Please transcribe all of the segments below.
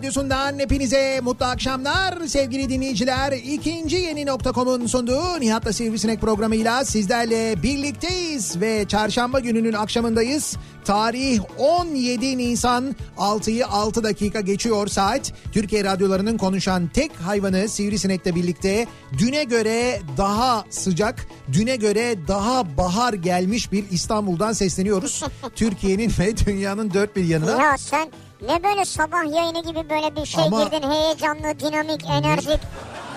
Radyosundan hepinize mutlu akşamlar sevgili dinleyiciler. İkinci yeni nokta.com'un sunduğu Nihat'la Sivrisinek programıyla sizlerle birlikteyiz ve çarşamba gününün akşamındayız. Tarih 17 Nisan 6'yı 6 dakika geçiyor saat. Türkiye radyolarının konuşan tek hayvanı Sivrisinek'le birlikte düne göre daha sıcak, düne göre daha bahar gelmiş bir İstanbul'dan sesleniyoruz. Türkiye'nin ve dünyanın dört bir yanına. Ya sen ne böyle sabah yayını gibi böyle bir şey Ama- girdin heyecanlı, dinamik, enerjik.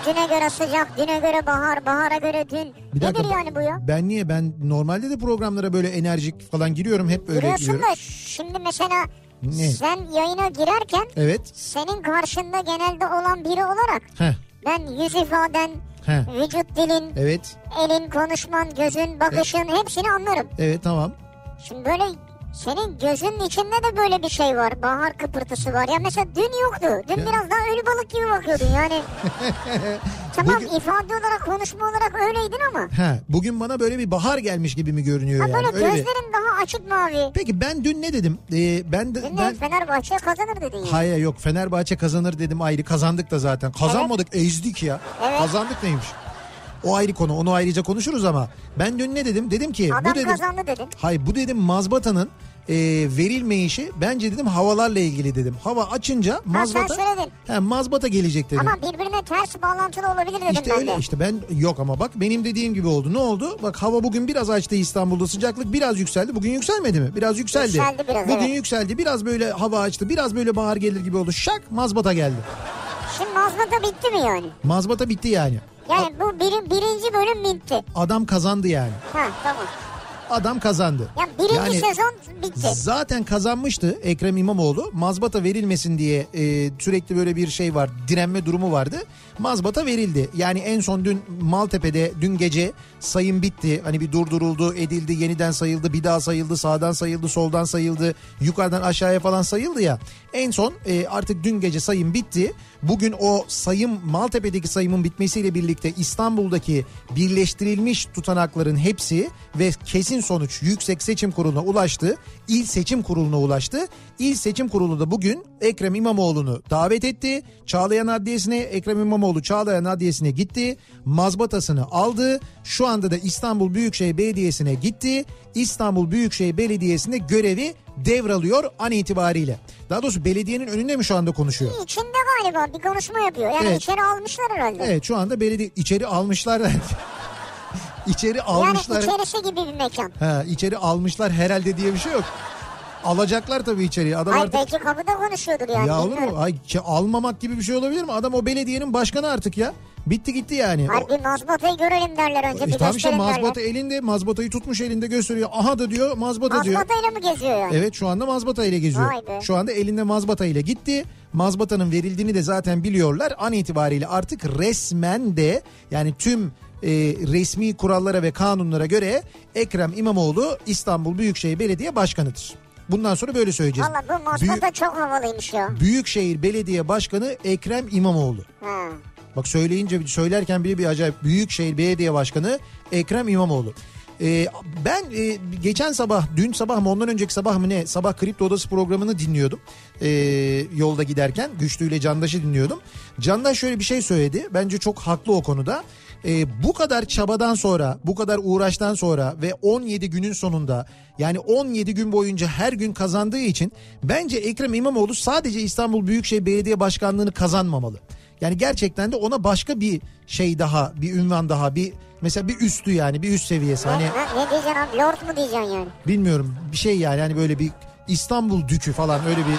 Düne göre sıcak, düne göre bahar, bahara göre dün. Bir dakika, Nedir yani bu ya? Ben niye? Ben normalde de programlara böyle enerjik falan giriyorum. Hep öyle Biliyorsun giriyorum. da şimdi mesela Ne? sen yayına girerken Evet. senin karşında genelde olan biri olarak Heh, ben yüz ifaden, heh. vücut dilin, Evet. elin, konuşman, gözün, bakışın hepsini anlarım. Evet tamam. Şimdi böyle senin gözünün içinde de böyle bir şey var. Bahar kıpırtısı var. Ya mesela dün yoktu. Dün Ya. biraz daha ölü balık gibi bakıyordun yani. tamam Bugün- ifade olarak konuşma olarak öyleydin ama. He, bugün bana böyle bir bahar gelmiş gibi mi görünüyor Ha yani? böyle Öyle bir- gözlerin daha açık mavi. Peki ben dün ne dedim? Ee, ben de Dün ben Fenerbahçe kazanır dedin ya. Hayır yok Fenerbahçe kazanır dedim ayrı kazandık da zaten. Kazanmadık ezdik ya. Evet. Kazandık neymiş? O ayrı konu onu ayrıca konuşuruz ama ben dün ne dedim? Dedim ki Adam bu dedim. kazandı dedin. Hayır bu dedim mazbatanın e, verilmeyişi bence dedim havalarla ilgili dedim. Hava açınca mazbata söyledin. He, mazbata gelecek dedim. Ama birbirine ters bağlantılı olabilir dedim İşte ben öyle de. işte ben yok ama bak benim dediğim gibi oldu. Ne oldu? Bak hava bugün biraz açtı İstanbul'da sıcaklık biraz yükseldi. Bugün yükselmedi mi? Biraz yükseldi. Yükseldi biraz, Bugün evet. yükseldi. Biraz böyle hava açtı. Biraz böyle bahar gelir gibi oldu. Şak mazbata geldi. Şimdi mazmata bitti mi yani? Mazbata bitti yani. Yani bu biri, birinci bölüm bitti. Adam kazandı yani. Ha tamam. Adam kazandı. Ya birinci Yani sezon bitti. Zaten kazanmıştı Ekrem İmamoğlu. Mazbata verilmesin diye e, sürekli böyle bir şey var. Direnme durumu vardı. Mazbata verildi. Yani en son dün Maltepe'de dün gece sayım bitti. Hani bir durduruldu, edildi, yeniden sayıldı, bir daha sayıldı, sağdan sayıldı, soldan sayıldı, yukarıdan aşağıya falan sayıldı ya. En son e, artık dün gece sayım bitti. Bugün o sayım Maltepe'deki sayımın bitmesiyle birlikte İstanbul'daki birleştirilmiş tutanakların hepsi ve kesin sonuç Yüksek Seçim Kurulu'na ulaştı. İl Seçim Kurulu'na ulaştı. İl Seçim Kurulu da bugün Ekrem İmamoğlu'nu davet etti. Çağlayan Adliyesi'ne Ekrem İmamoğlu Çağlayan Adliyesi'ne gitti. Mazbatasını aldı. Şu anda da İstanbul Büyükşehir Belediyesi'ne gitti. İstanbul Büyükşehir Belediyesi'nde görevi devralıyor an itibariyle. Daha doğrusu belediyenin önünde mi şu anda konuşuyor? İçinde galiba bir konuşma yapıyor. Yani Evet. içeri almışlar herhalde. Evet şu anda belediye içeri almışlar. içeri yani almışlar. içerisi gibi bir mekan. Ha, içeri almışlar herhalde diye bir şey yok. Alacaklar tabii içeriye. Adam Hayır artık... belki kapıda konuşuyordur yani. ya olur mu? Ay, almamak gibi bir şey olabilir mi? Adam o belediyenin başkanı artık ya. Bitti gitti yani. Hayır bir mazbatayı görelim derler önce. E, bir tamam işte mazbata derler. elinde mazbatayı tutmuş elinde gösteriyor. Aha da diyor mazbata diyor. Mazbatayla mı geziyor yani? Evet şu anda mazbata ile geziyor. Şu anda elinde mazbata ile gitti. mazbatanın verildiğini de zaten biliyorlar. An itibariyle artık resmen de yani tüm e, resmi kurallara ve kanunlara göre Ekrem İmamoğlu İstanbul Büyükşehir Belediye Başkanı'dır. Bundan sonra böyle söyleyeceğiz. Valla bu mazbata çok havalıymış ya. Büyükşehir Belediye Başkanı Ekrem İmamoğlu. Ha. Bak söyleyince söylerken bile bir acayip Büyükşehir Belediye Başkanı Ekrem İmamoğlu. Ee, ben e, geçen sabah dün sabah mı ondan önceki sabah mı ne sabah Kripto Odası programını dinliyordum. Ee, yolda giderken Güçlü ile Candaş'ı dinliyordum. Candaş şöyle bir şey söyledi bence çok haklı o konuda. Ee, bu kadar çabadan sonra bu kadar uğraştan sonra ve 17 günün sonunda yani 17 gün boyunca her gün kazandığı için bence Ekrem İmamoğlu sadece İstanbul Büyükşehir Belediye Başkanlığı'nı kazanmamalı. Yani gerçekten de ona başka bir şey daha, bir ünvan daha, bir mesela bir üstü yani bir üst seviyesi. Hani Ne, ne diyeceksin abi lord mu diyeceksin yani? bilmiyorum bir şey yani hani böyle bir İstanbul dükü falan öyle bir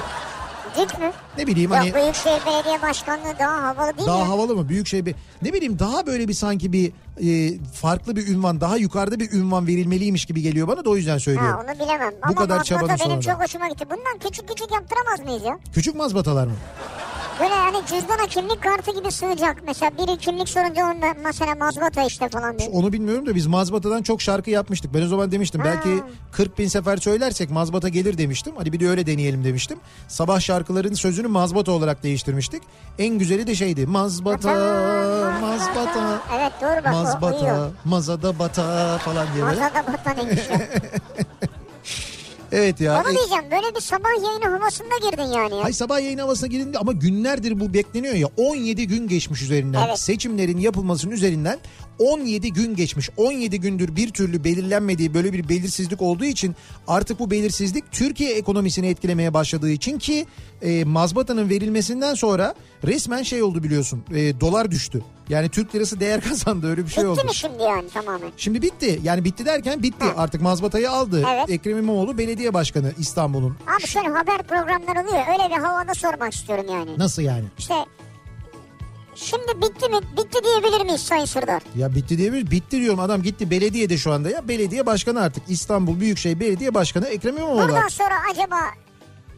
Dik mi? ne bileyim hani Yok Büyükşehir Belediye Başkanlığı daha havalı değil daha mi? havalı mı büyük şey bir ne bileyim daha böyle bir sanki bir e, farklı bir ünvan daha yukarıda bir ünvan verilmeliymiş gibi geliyor bana da o yüzden söylüyorum. Ha onu bilemem. Ama kadar çabanın benim sonunda. çok hoşuma gitti. Bundan küçük küçük yaptıramaz mıyız ya? Küçük mazbatalar mı? Böyle hani cüzdana kimlik kartı gibi sığacak. Mesela biri kimlik sorunca onda mesela mazbata işte falan diye. Onu bilmiyorum da biz mazbatadan çok şarkı yapmıştık. Ben o zaman demiştim belki 40 bin sefer söylersek mazbata gelir demiştim. Hadi bir de öyle deneyelim demiştim. Sabah şarkıların sözünü mazbata olarak değiştirmiştik. En güzeli de şeydi. Mazbata, mazbata, Evet doğru bak o mazbata, uyuyor. mazada bata falan diye. Mazada bata neymiş ya. Evet ya. Onu E- diyeceğim böyle bir sabah yayını havasında girdin yani ya. Hay sabah yayın havasına girildi ama günlerdir bu bekleniyor ya 17 gün geçmiş üzerinden Evet. seçimlerin yapılmasının üzerinden 17 gün geçmiş 17 gündür bir türlü belirlenmediği böyle bir belirsizlik olduğu için artık bu belirsizlik Türkiye ekonomisini etkilemeye başladığı için ki e, mazbatanın verilmesinden sonra resmen şey oldu biliyorsun e, dolar düştü yani Türk lirası değer kazandı öyle bir şey Bitti oldu. mi şimdi yani tamamen? Şimdi bitti yani bitti derken bitti Ha. artık mazbatayı aldı Evet. Ekrem İmamoğlu belediye başkanı İstanbul'un Abi şöyle haber programları oluyor. Öyle bir havada sormak istiyorum yani. nasıl yani? İşte şimdi bitti mi? Bitti diyebilir miyiz Sayın Sırdar? Ya bitti diye mi? Bitti diyorum adam gitti belediyede şu anda ya. Belediye başkanı artık İstanbul Büyükşehir Belediye Başkanı Ekrem İmamoğlu. Buradan sonra acaba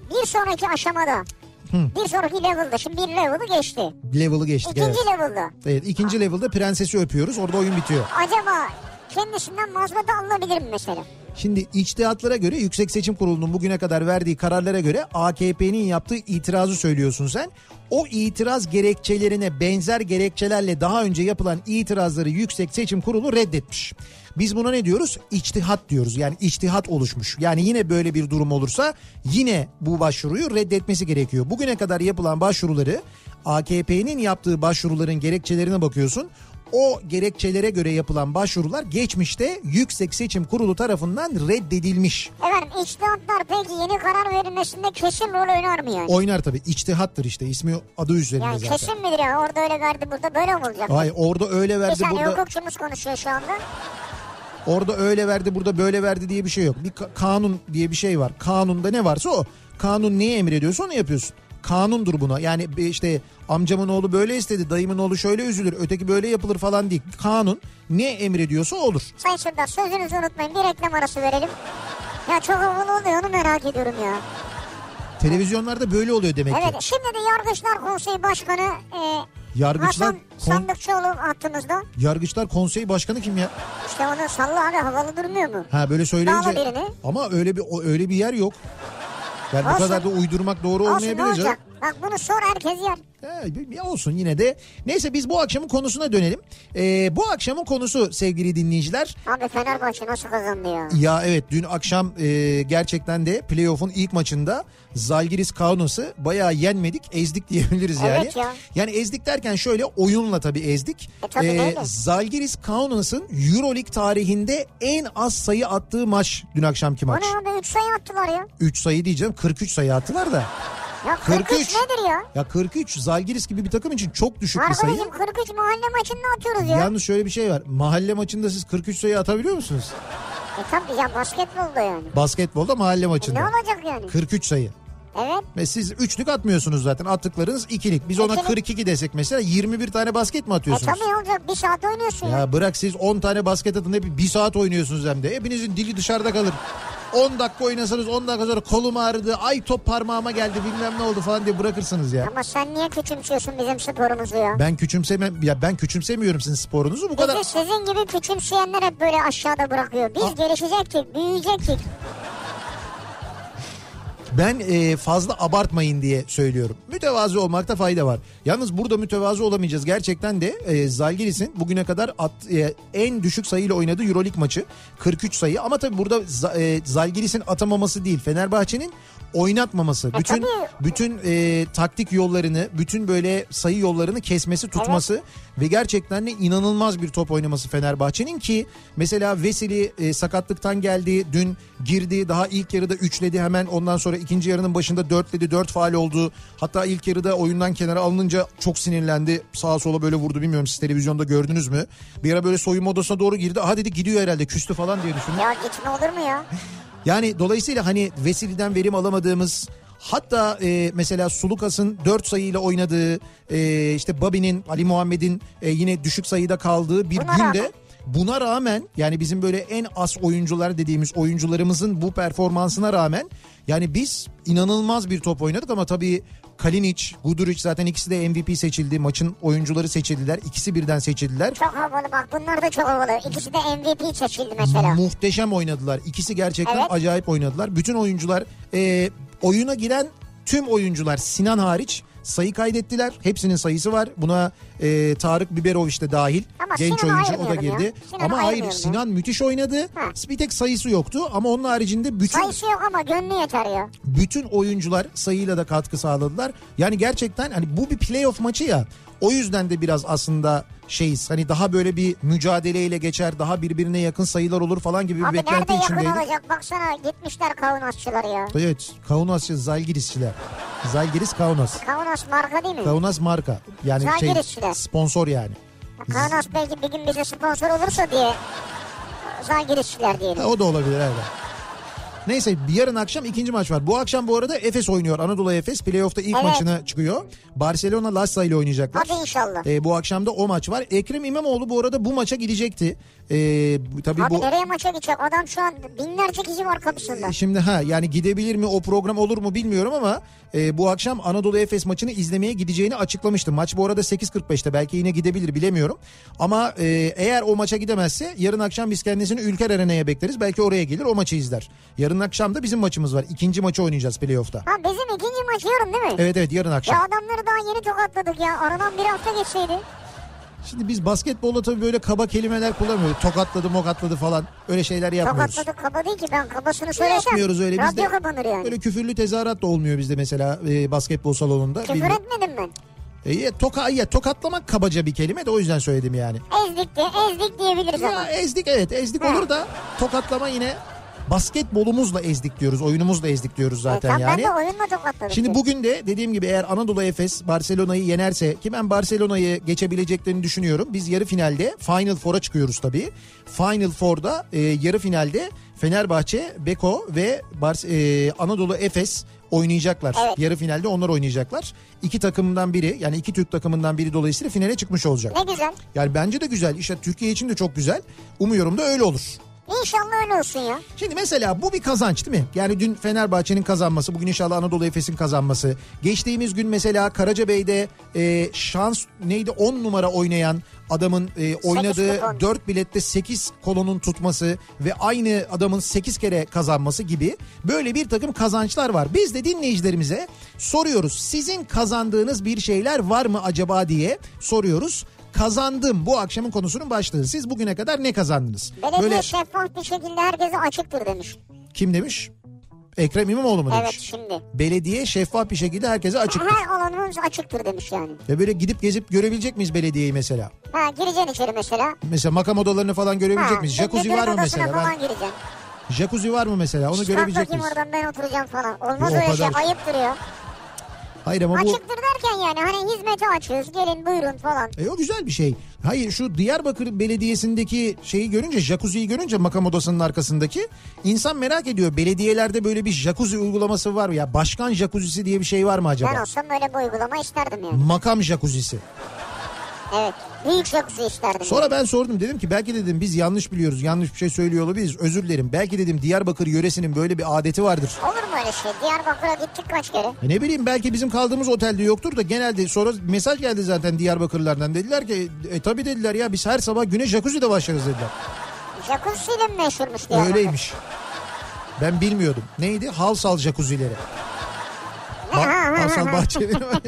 bir sonraki aşamada bir sonraki level'da şimdi bir level'ı geçti. Level'ı geçtik İkinci evet. level'da Evet ikinci level'da prensesi öpüyoruz orada oyun bitiyor. acaba kendisinden mazbata alınabilir mi mesela? Şimdi içtihatlara göre Yüksek Seçim Kurulu'nun bugüne kadar verdiği kararlara göre AKP'nin yaptığı itirazı söylüyorsun sen. O itiraz gerekçelerine benzer gerekçelerle daha önce yapılan itirazları Yüksek Seçim Kurulu reddetmiş. Biz buna ne diyoruz? İçtihat diyoruz. Yani içtihat oluşmuş. Yani yine böyle bir durum olursa yine bu başvuruyu reddetmesi gerekiyor. Bugüne kadar yapılan başvuruları AKP'nin yaptığı başvuruların gerekçelerine bakıyorsun o gerekçelere göre yapılan başvurular geçmişte Yüksek Seçim Kurulu tarafından reddedilmiş. Efendim içtihatlar peki yeni karar verilmesinde kesin rol oynar mı yani? Oynar tabii içtihattır işte ismi adı üzerinde Yani zaten. kesin midir ya orada öyle verdi burada böyle mi olacak? Hayır orada öyle Bir verdi saniye burada hukukçumuz konuşuyor şu anda. Orada öyle verdi burada böyle verdi diye bir şey yok. Bir ka- kanun diye bir şey var. Kanunda ne varsa o. Kanun neyi emrediyorsa onu yapıyorsun. Kanundur buna. Yani işte amcamın oğlu böyle istedi, dayımın oğlu şöyle üzülür, öteki böyle yapılır falan değil. Kanun ne emrediyorsa olur. Sayın Sırdar sözünüzü unutmayın bir reklam arası verelim. Ya çok havalı oluyor onu merak ediyorum ya. Televizyonlarda böyle oluyor demek ki. Evet şimdi de Yargıçlar Konseyi Başkanı e, Yargıçlar Hasan Sandıkçıoğlu hattımızda. Yargıçlar Konseyi Başkanı kim ya? İşte onu salla abi havalı durmuyor mu? Ha böyle söyleyince. Bağla birini. Ama öyle bir öyle bir yer yok. Yani bu Olsun. kadar da uydurmak doğru Olsun ne olmayabilir olacak? Bak bunu sor herkes yer. Ya olsun yine de. Neyse biz bu akşamın konusuna dönelim. Ee, bu akşamın konusu sevgili dinleyiciler. Abi Fenerbahçe nasıl kazandı ya? Ya evet dün akşam e, gerçekten de playoff'un ilk maçında Zalgiris Kaunas'ı bayağı yenmedik ezdik diyebiliriz yani. Evet ya. Yani ezdik derken şöyle oyunla tabii ezdik. E tabii Ee. Zalgiris Kaunas'ın Euroleague tarihinde en az sayı attığı maç dün akşamki O maç. ne abi 3 sayı attılar ya. 3 sayı diyeceğim 43 sayı attılar da. Ya 43, 43. nedir ya? Ya 43 Zalgiris gibi bir takım için çok düşük bir sayı. Arkadaşım 43 mahalle maçında atıyoruz ya. Yalnız şöyle bir şey var. Mahalle maçında siz 43 sayı atabiliyor musunuz? E tabii ya basketbolda yani. Basketbolda mahalle Ne maçında. olacak yani? 43 sayı. Evet. Ve siz üçlük atmıyorsunuz zaten. Attıklarınız ikilik. Biz ona İkilik. 42 desek mesela 21 tane basket mi E atıyorsunuz? tabii olacak bir saat oynuyorsun ya. Ya bırak siz 10 tane basket atın hep bir saat oynuyorsunuz hem de. Hepinizin dili dışarıda kalır. 10 dakika oynasanız 10 dakika sonra kolum ağrıdı. Ay top parmağıma geldi bilmem ne oldu falan diye bırakırsınız ya. Ama sen niye küçümsüyorsun bizim sporumuzu ya? Ben küçümsemem ya ben küçümsemiyorum sizin sporunuzu bu kadar. Bizi sizin gibi küçümseyenler hep böyle aşağıda bırakıyor. Biz gelişecektik, büyüyecektik. Ben e, fazla abartmayın diye söylüyorum. Mütevazı olmakta fayda var. Yalnız burada mütevazı olamayacağız. Gerçekten de e, Zalgiris'in bugüne kadar at, e, en düşük sayıyla oynadığı Euroleague maçı 43 sayı. Ama tabii burada e, Zalgiris'in atamaması değil. Fenerbahçe'nin oynatmaması. bütün tabii. bütün e, taktik yollarını, bütün böyle sayı yollarını kesmesi, tutması ve gerçekten de inanılmaz bir top oynaması Fenerbahçe'nin ki mesela Veseli e, sakatlıktan geldi, dün girdi, daha ilk yarıda üçledi hemen ondan sonra ikinci yarının başında dörtledi, dört faal oldu. Hatta ilk yarıda oyundan kenara alınınca çok sinirlendi. Sağa sola böyle vurdu bilmiyorum siz televizyonda gördünüz mü? Bir ara böyle soyunma odasına doğru girdi. Aha dedi gidiyor herhalde küstü falan diye düşündüm. Ya gitme olur mu ya? Yani dolayısıyla hani Vesili'den verim alamadığımız hatta e, mesela Sulukas'ın 4 sayıyla oynadığı e, işte Babi'nin Ali Muhammed'in e, yine düşük sayıda kaldığı bir Buna günde rağmen. Buna rağmen yani bizim böyle en az oyuncular dediğimiz oyuncularımızın bu performansına rağmen yani biz inanılmaz bir top oynadık ama tabii Kalinic, Guduric zaten ikisi de MVP seçildi. Maçın oyuncuları seçildiler. İkisi birden seçildiler. Çok havalı bak bunlar da çok havalı. İkisi de MVP seçildi mesela. Muhteşem oynadılar. İkisi gerçekten Evet. acayip oynadılar. Bütün oyuncular e, oyuna giren tüm oyuncular Sinan hariç sayı kaydettiler. Hepsinin sayısı var. Buna e, Tarık Biberoviç de dahil. Ama Genç Sinan'ı oyuncu o da girdi. ya. Sinan'ı ama hayır. Sinan müthiş oynadı. Ha. Bir tek sayısı yoktu ama onun haricinde bütün Sayısı yok ama gönlü yeter ya. bütün oyuncular sayıyla da katkı sağladılar. Yani gerçekten hani bu bir playoff maçı ya. O yüzden de biraz aslında şeyiz. Hani daha böyle bir mücadeleyle geçer, daha birbirine yakın sayılar olur falan gibi bir Abi beklenti nerede yakın içindeydik. olacak baksana gitmişler Kaunasçılar ya. Evet, Kaunasçı Zalgirisçiler. Zalgiris Kaunas. Kaunas marka değil mi? Kaunas marka. Yani şey sponsor yani. Kaunas belki bir gün bize sponsor olursa diye Zalgirisçiler diyelim. Ha, o da olabilir evet. Neyse yarın akşam ikinci maç var. Bu akşam bu arada Efes oynuyor. Anadolu Efes playoff'ta ilk Evet. maçına çıkıyor. Barcelona Lassa ile oynayacaklar. Hadi inşallah. Ee, bu akşam da o maç var. Ekrem İmamoğlu bu arada bu maça gidecekti. Ee, tabii Abi bu nereye maça gidecek? Adam şu an binlerce kişi var kapısında. Şimdi ha yani gidebilir mi o program olur mu bilmiyorum ama e, bu akşam Anadolu Efes maçını izlemeye gideceğini açıklamıştı. Maç bu arada 8.45'te belki yine gidebilir bilemiyorum. Ama e, eğer o maça gidemezse yarın akşam biz kendisini Ülker Arena'ya bekleriz. Belki oraya gelir o maçı izler. Yarın akşam da bizim maçımız var. İkinci maçı oynayacağız playoff'ta. Ha bizim ikinci maç yarın değil mi? Evet evet yarın akşam. Ya adamları daha yeni tokatladık ya. Aradan bir hafta geçseydi. Şimdi biz basketbolda tabii böyle kaba kelimeler kullanmıyoruz. Tokatladı mokatladı falan öyle şeyler yapmıyoruz. Tokatladık kaba değil ki ben kabasını söylesem. Yapmıyoruz öyle Radyo bizde. kapanır yani. Böyle küfürlü tezahürat da olmuyor bizde mesela e, basketbol salonunda. Küfür Bilmiyorum. etmedim ben. E, toka, ya, tokatlamak kabaca bir kelime de o yüzden söyledim yani. Ezdik de ezdik diyebiliriz ama. Ya ezdik evet ezdik Ha. olur da tokatlama yine basketbolumuzla ezdik diyoruz. Oyunumuzla ezdik diyoruz E, zaten tam yani. ben de oyunla tokatladım. Şimdi bugün de dediğim gibi eğer Anadolu Efes Barcelona'yı yenerse ki ben Barcelona'yı geçebileceklerini düşünüyorum. Biz yarı finalde Final Four'a çıkıyoruz tabii. Final Four'da e, yarı finalde Fenerbahçe, Beko ve Bar- e, Anadolu Efes oynayacaklar. Evet. Yarı finalde onlar oynayacaklar. İki takımdan biri yani iki Türk takımından biri dolayısıyla finale çıkmış olacak. Ne güzel. Yani bence de güzel. İşte Türkiye için de çok güzel. Umuyorum da öyle olur. İnşallah öyle olsun ya. Şimdi mesela bu bir kazanç değil mi? Yani dün Fenerbahçe'nin kazanması, bugün inşallah Anadolu Efes'in kazanması. Geçtiğimiz gün mesela Karacabey'de e, şans neydi 10 numara oynayan adamın e, oynadığı kupon. 4 bilette 8 kolonun tutması ve aynı adamın 8 kere kazanması gibi böyle bir takım kazançlar var. Biz de dinleyicilerimize soruyoruz. Sizin kazandığınız bir şeyler var mı acaba diye soruyoruz. Kazandım bu akşamın konusunun başlığı. Siz bugüne kadar ne kazandınız? Belediye Böyle şeffaf bir şekilde herkese açıktır demiş. kim demiş? Ekrem İmamoğlu mu demiş? Evet şimdi. Belediye şeffaf bir şekilde herkese açıktır. Her alanımız açıktır demiş yani. Ve böyle gidip gezip görebilecek miyiz belediyeyi mesela? Ha gireceksin içeri mesela. Mesela makam odalarını falan görebilecek Ha, miyiz? Jacuzzi var mı mesela? falan Ben, gireceksin. jacuzzi var mı mesela? Onu Kalk görebilecek miyiz? oradan ben oturacağım falan. Olmaz o öyle şey kadar. ayıptır ya. Hayır ama bu... Açıktır derken yani hani hizmeti açıyoruz gelin buyurun falan. E, o güzel bir şey. Hayır şu Diyarbakır Belediyesi'ndeki şeyi görünce jacuzziyi görünce makam odasının arkasındaki insan merak ediyor. Belediyelerde böyle bir jacuzzi uygulaması var mı? Ya başkan jacuzzisi diye bir şey var mı acaba? Ben olsam böyle bir uygulama isterdim yani. Makam jacuzzisi. Evet. Büyük jacuzzi isterdim. Sonra ben sordum dedim ki belki dedim biz yanlış biliyoruz yanlış bir şey söylüyor olabiliriz özür dilerim. Belki dedim Diyarbakır yöresinin böyle bir adeti vardır. Olur mu öyle şey? Diyarbakır'a gittik kaç kere. E Ne bileyim belki bizim kaldığımız otelde yoktur da genelde sonra mesaj geldi zaten Diyarbakırlardan dediler ki e, tabii dediler ya biz her sabah güne jacuzzi'de başlarız dediler. Jacuzzi ile mi meşhurmuş Diyarbakır? Öyleymiş. Ben bilmiyordum. Neydi? Halsal jacuzzileri. Ba- Halsal bahçeleri var.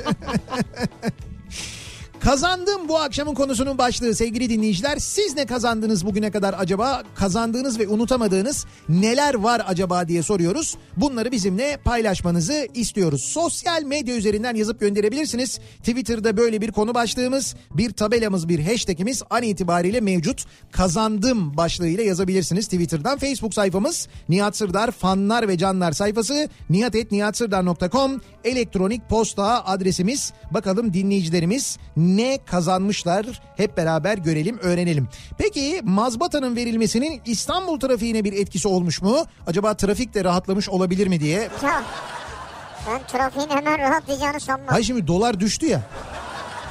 Kazandım bu akşamın konusunun başlığı sevgili dinleyiciler. Siz ne kazandınız bugüne kadar acaba? Kazandığınız ve unutamadığınız neler var acaba diye soruyoruz. Bunları bizimle paylaşmanızı istiyoruz. Sosyal medya üzerinden yazıp gönderebilirsiniz. Twitter'da böyle bir konu başlığımız, bir tabelamız, bir hashtagimiz an itibariyle mevcut. Kazandım başlığıyla yazabilirsiniz Twitter'dan. Facebook sayfamız Nihat Sırdar fanlar ve canlar sayfası nihatetnihatsırdar.com elektronik posta adresimiz. Bakalım dinleyicilerimiz ne kazanmışlar hep beraber görelim öğrenelim. Peki mazbatanın verilmesinin İstanbul trafiğine bir etkisi olmuş mu? Acaba trafik de rahatlamış olabilir mi diye. Ya ben trafiğin hemen rahatlayacağını sanmam. Hay şimdi dolar düştü ya.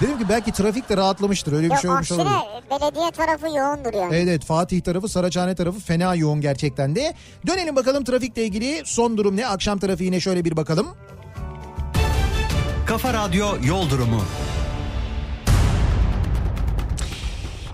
Dedim ki belki trafik de rahatlamıştır öyle bir Yok şey olmuş aksine olabilir. belediye tarafı yoğundur yani. Evet evet Fatih tarafı Saraçhane tarafı fena yoğun gerçekten de. Dönelim bakalım trafikle ilgili son durum ne? Akşam trafiğine şöyle bir bakalım. Kafa Radyo Yol Durumu.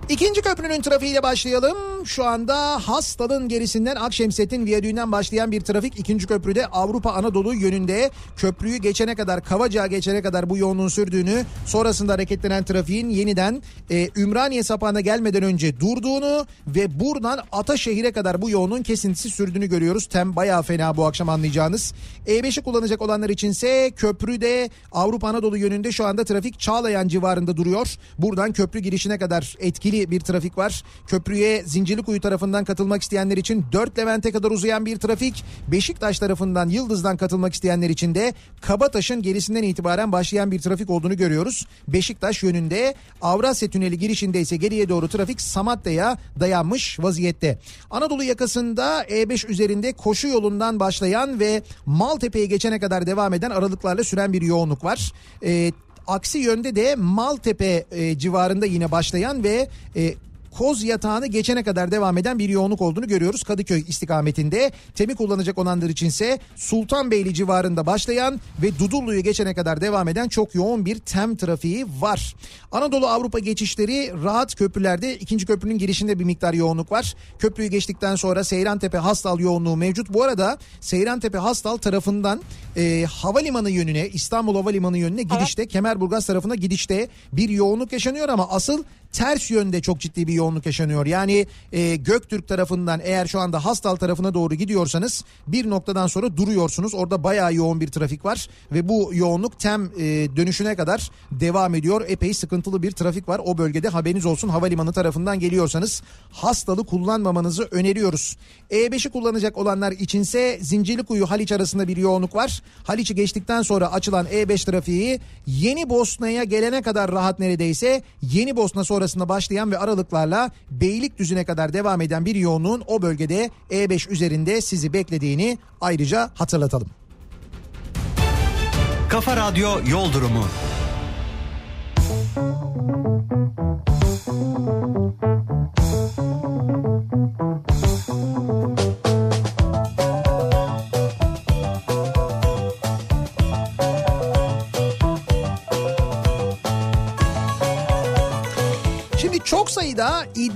İkinci köprünün trafiğiyle başlayalım. Şu anda Hastal'ın gerisinden Akşemset'in viyadüğünden başlayan bir trafik ikinci köprüde Avrupa Anadolu yönünde köprüyü geçene kadar Kavacığa geçene kadar bu yoğunluğun sürdüğünü sonrasında hareketlenen trafiğin yeniden e, Ümraniye sapağına gelmeden önce durduğunu ve buradan Ataşehir'e kadar bu yoğunluğun kesintisi sürdüğünü görüyoruz. Tem bayağı fena bu akşam anlayacağınız. E5'i kullanacak olanlar içinse köprüde Avrupa Anadolu yönünde şu anda trafik Çağlayan civarında duruyor. Buradan köprü girişine kadar etkili bir trafik var. Köprüye Zincirlikuyu tarafından katılmak isteyenler için 4 Levent'e kadar uzayan bir trafik. Beşiktaş tarafından Yıldız'dan katılmak isteyenler için de Kabataş'ın gerisinden itibaren başlayan bir trafik olduğunu görüyoruz. Beşiktaş yönünde Avrasya Tüneli girişinde ise geriye doğru trafik Samatya'ya dayanmış vaziyette. Anadolu yakasında E5 üzerinde koşu yolundan başlayan ve Maltepe'ye geçene kadar devam eden aralıklarla süren bir yoğunluk var. Ee, aksi yönde de Maltepe e, civarında yine başlayan ve e, Koz yatağını geçene kadar devam eden bir yoğunluk olduğunu görüyoruz Kadıköy istikametinde. Temi kullanacak olanlar içinse Sultanbeyli civarında başlayan ve Dudullu'yu geçene kadar devam eden çok yoğun bir tem trafiği var. Anadolu Avrupa geçişleri rahat köprülerde ikinci köprünün girişinde bir miktar yoğunluk var. Köprüyü geçtikten sonra Seyrantepe Hastal yoğunluğu mevcut. Bu arada Seyrantepe Hastal tarafından e, havalimanı yönüne İstanbul Havalimanı yönüne gidişte Kemerburgaz tarafına gidişte bir yoğunluk yaşanıyor ama asıl ters yönde çok ciddi bir yoğunluk yaşanıyor. Yani e, Göktürk tarafından eğer şu anda Hastal tarafına doğru gidiyorsanız bir noktadan sonra duruyorsunuz. Orada bayağı yoğun bir trafik var ve bu yoğunluk tem e, dönüşüne kadar devam ediyor. Epey sıkıntılı bir trafik var o bölgede haberiniz olsun havalimanı tarafından geliyorsanız Hastal'ı kullanmamanızı öneriyoruz. E5'i kullanacak olanlar içinse Zincirlikuyu Haliç arasında bir yoğunluk var. Haliç'i geçtikten sonra açılan E5 trafiği Yeni Bosna'ya gelene kadar rahat neredeyse Yeni Bosna sonrasında başlayan ve aralıklarla Beylikdüzü'ne kadar devam eden bir yoğunluğun o bölgede E5 üzerinde sizi beklediğini ayrıca hatırlatalım. Kafa Radyo Yol Durumu. Şimdi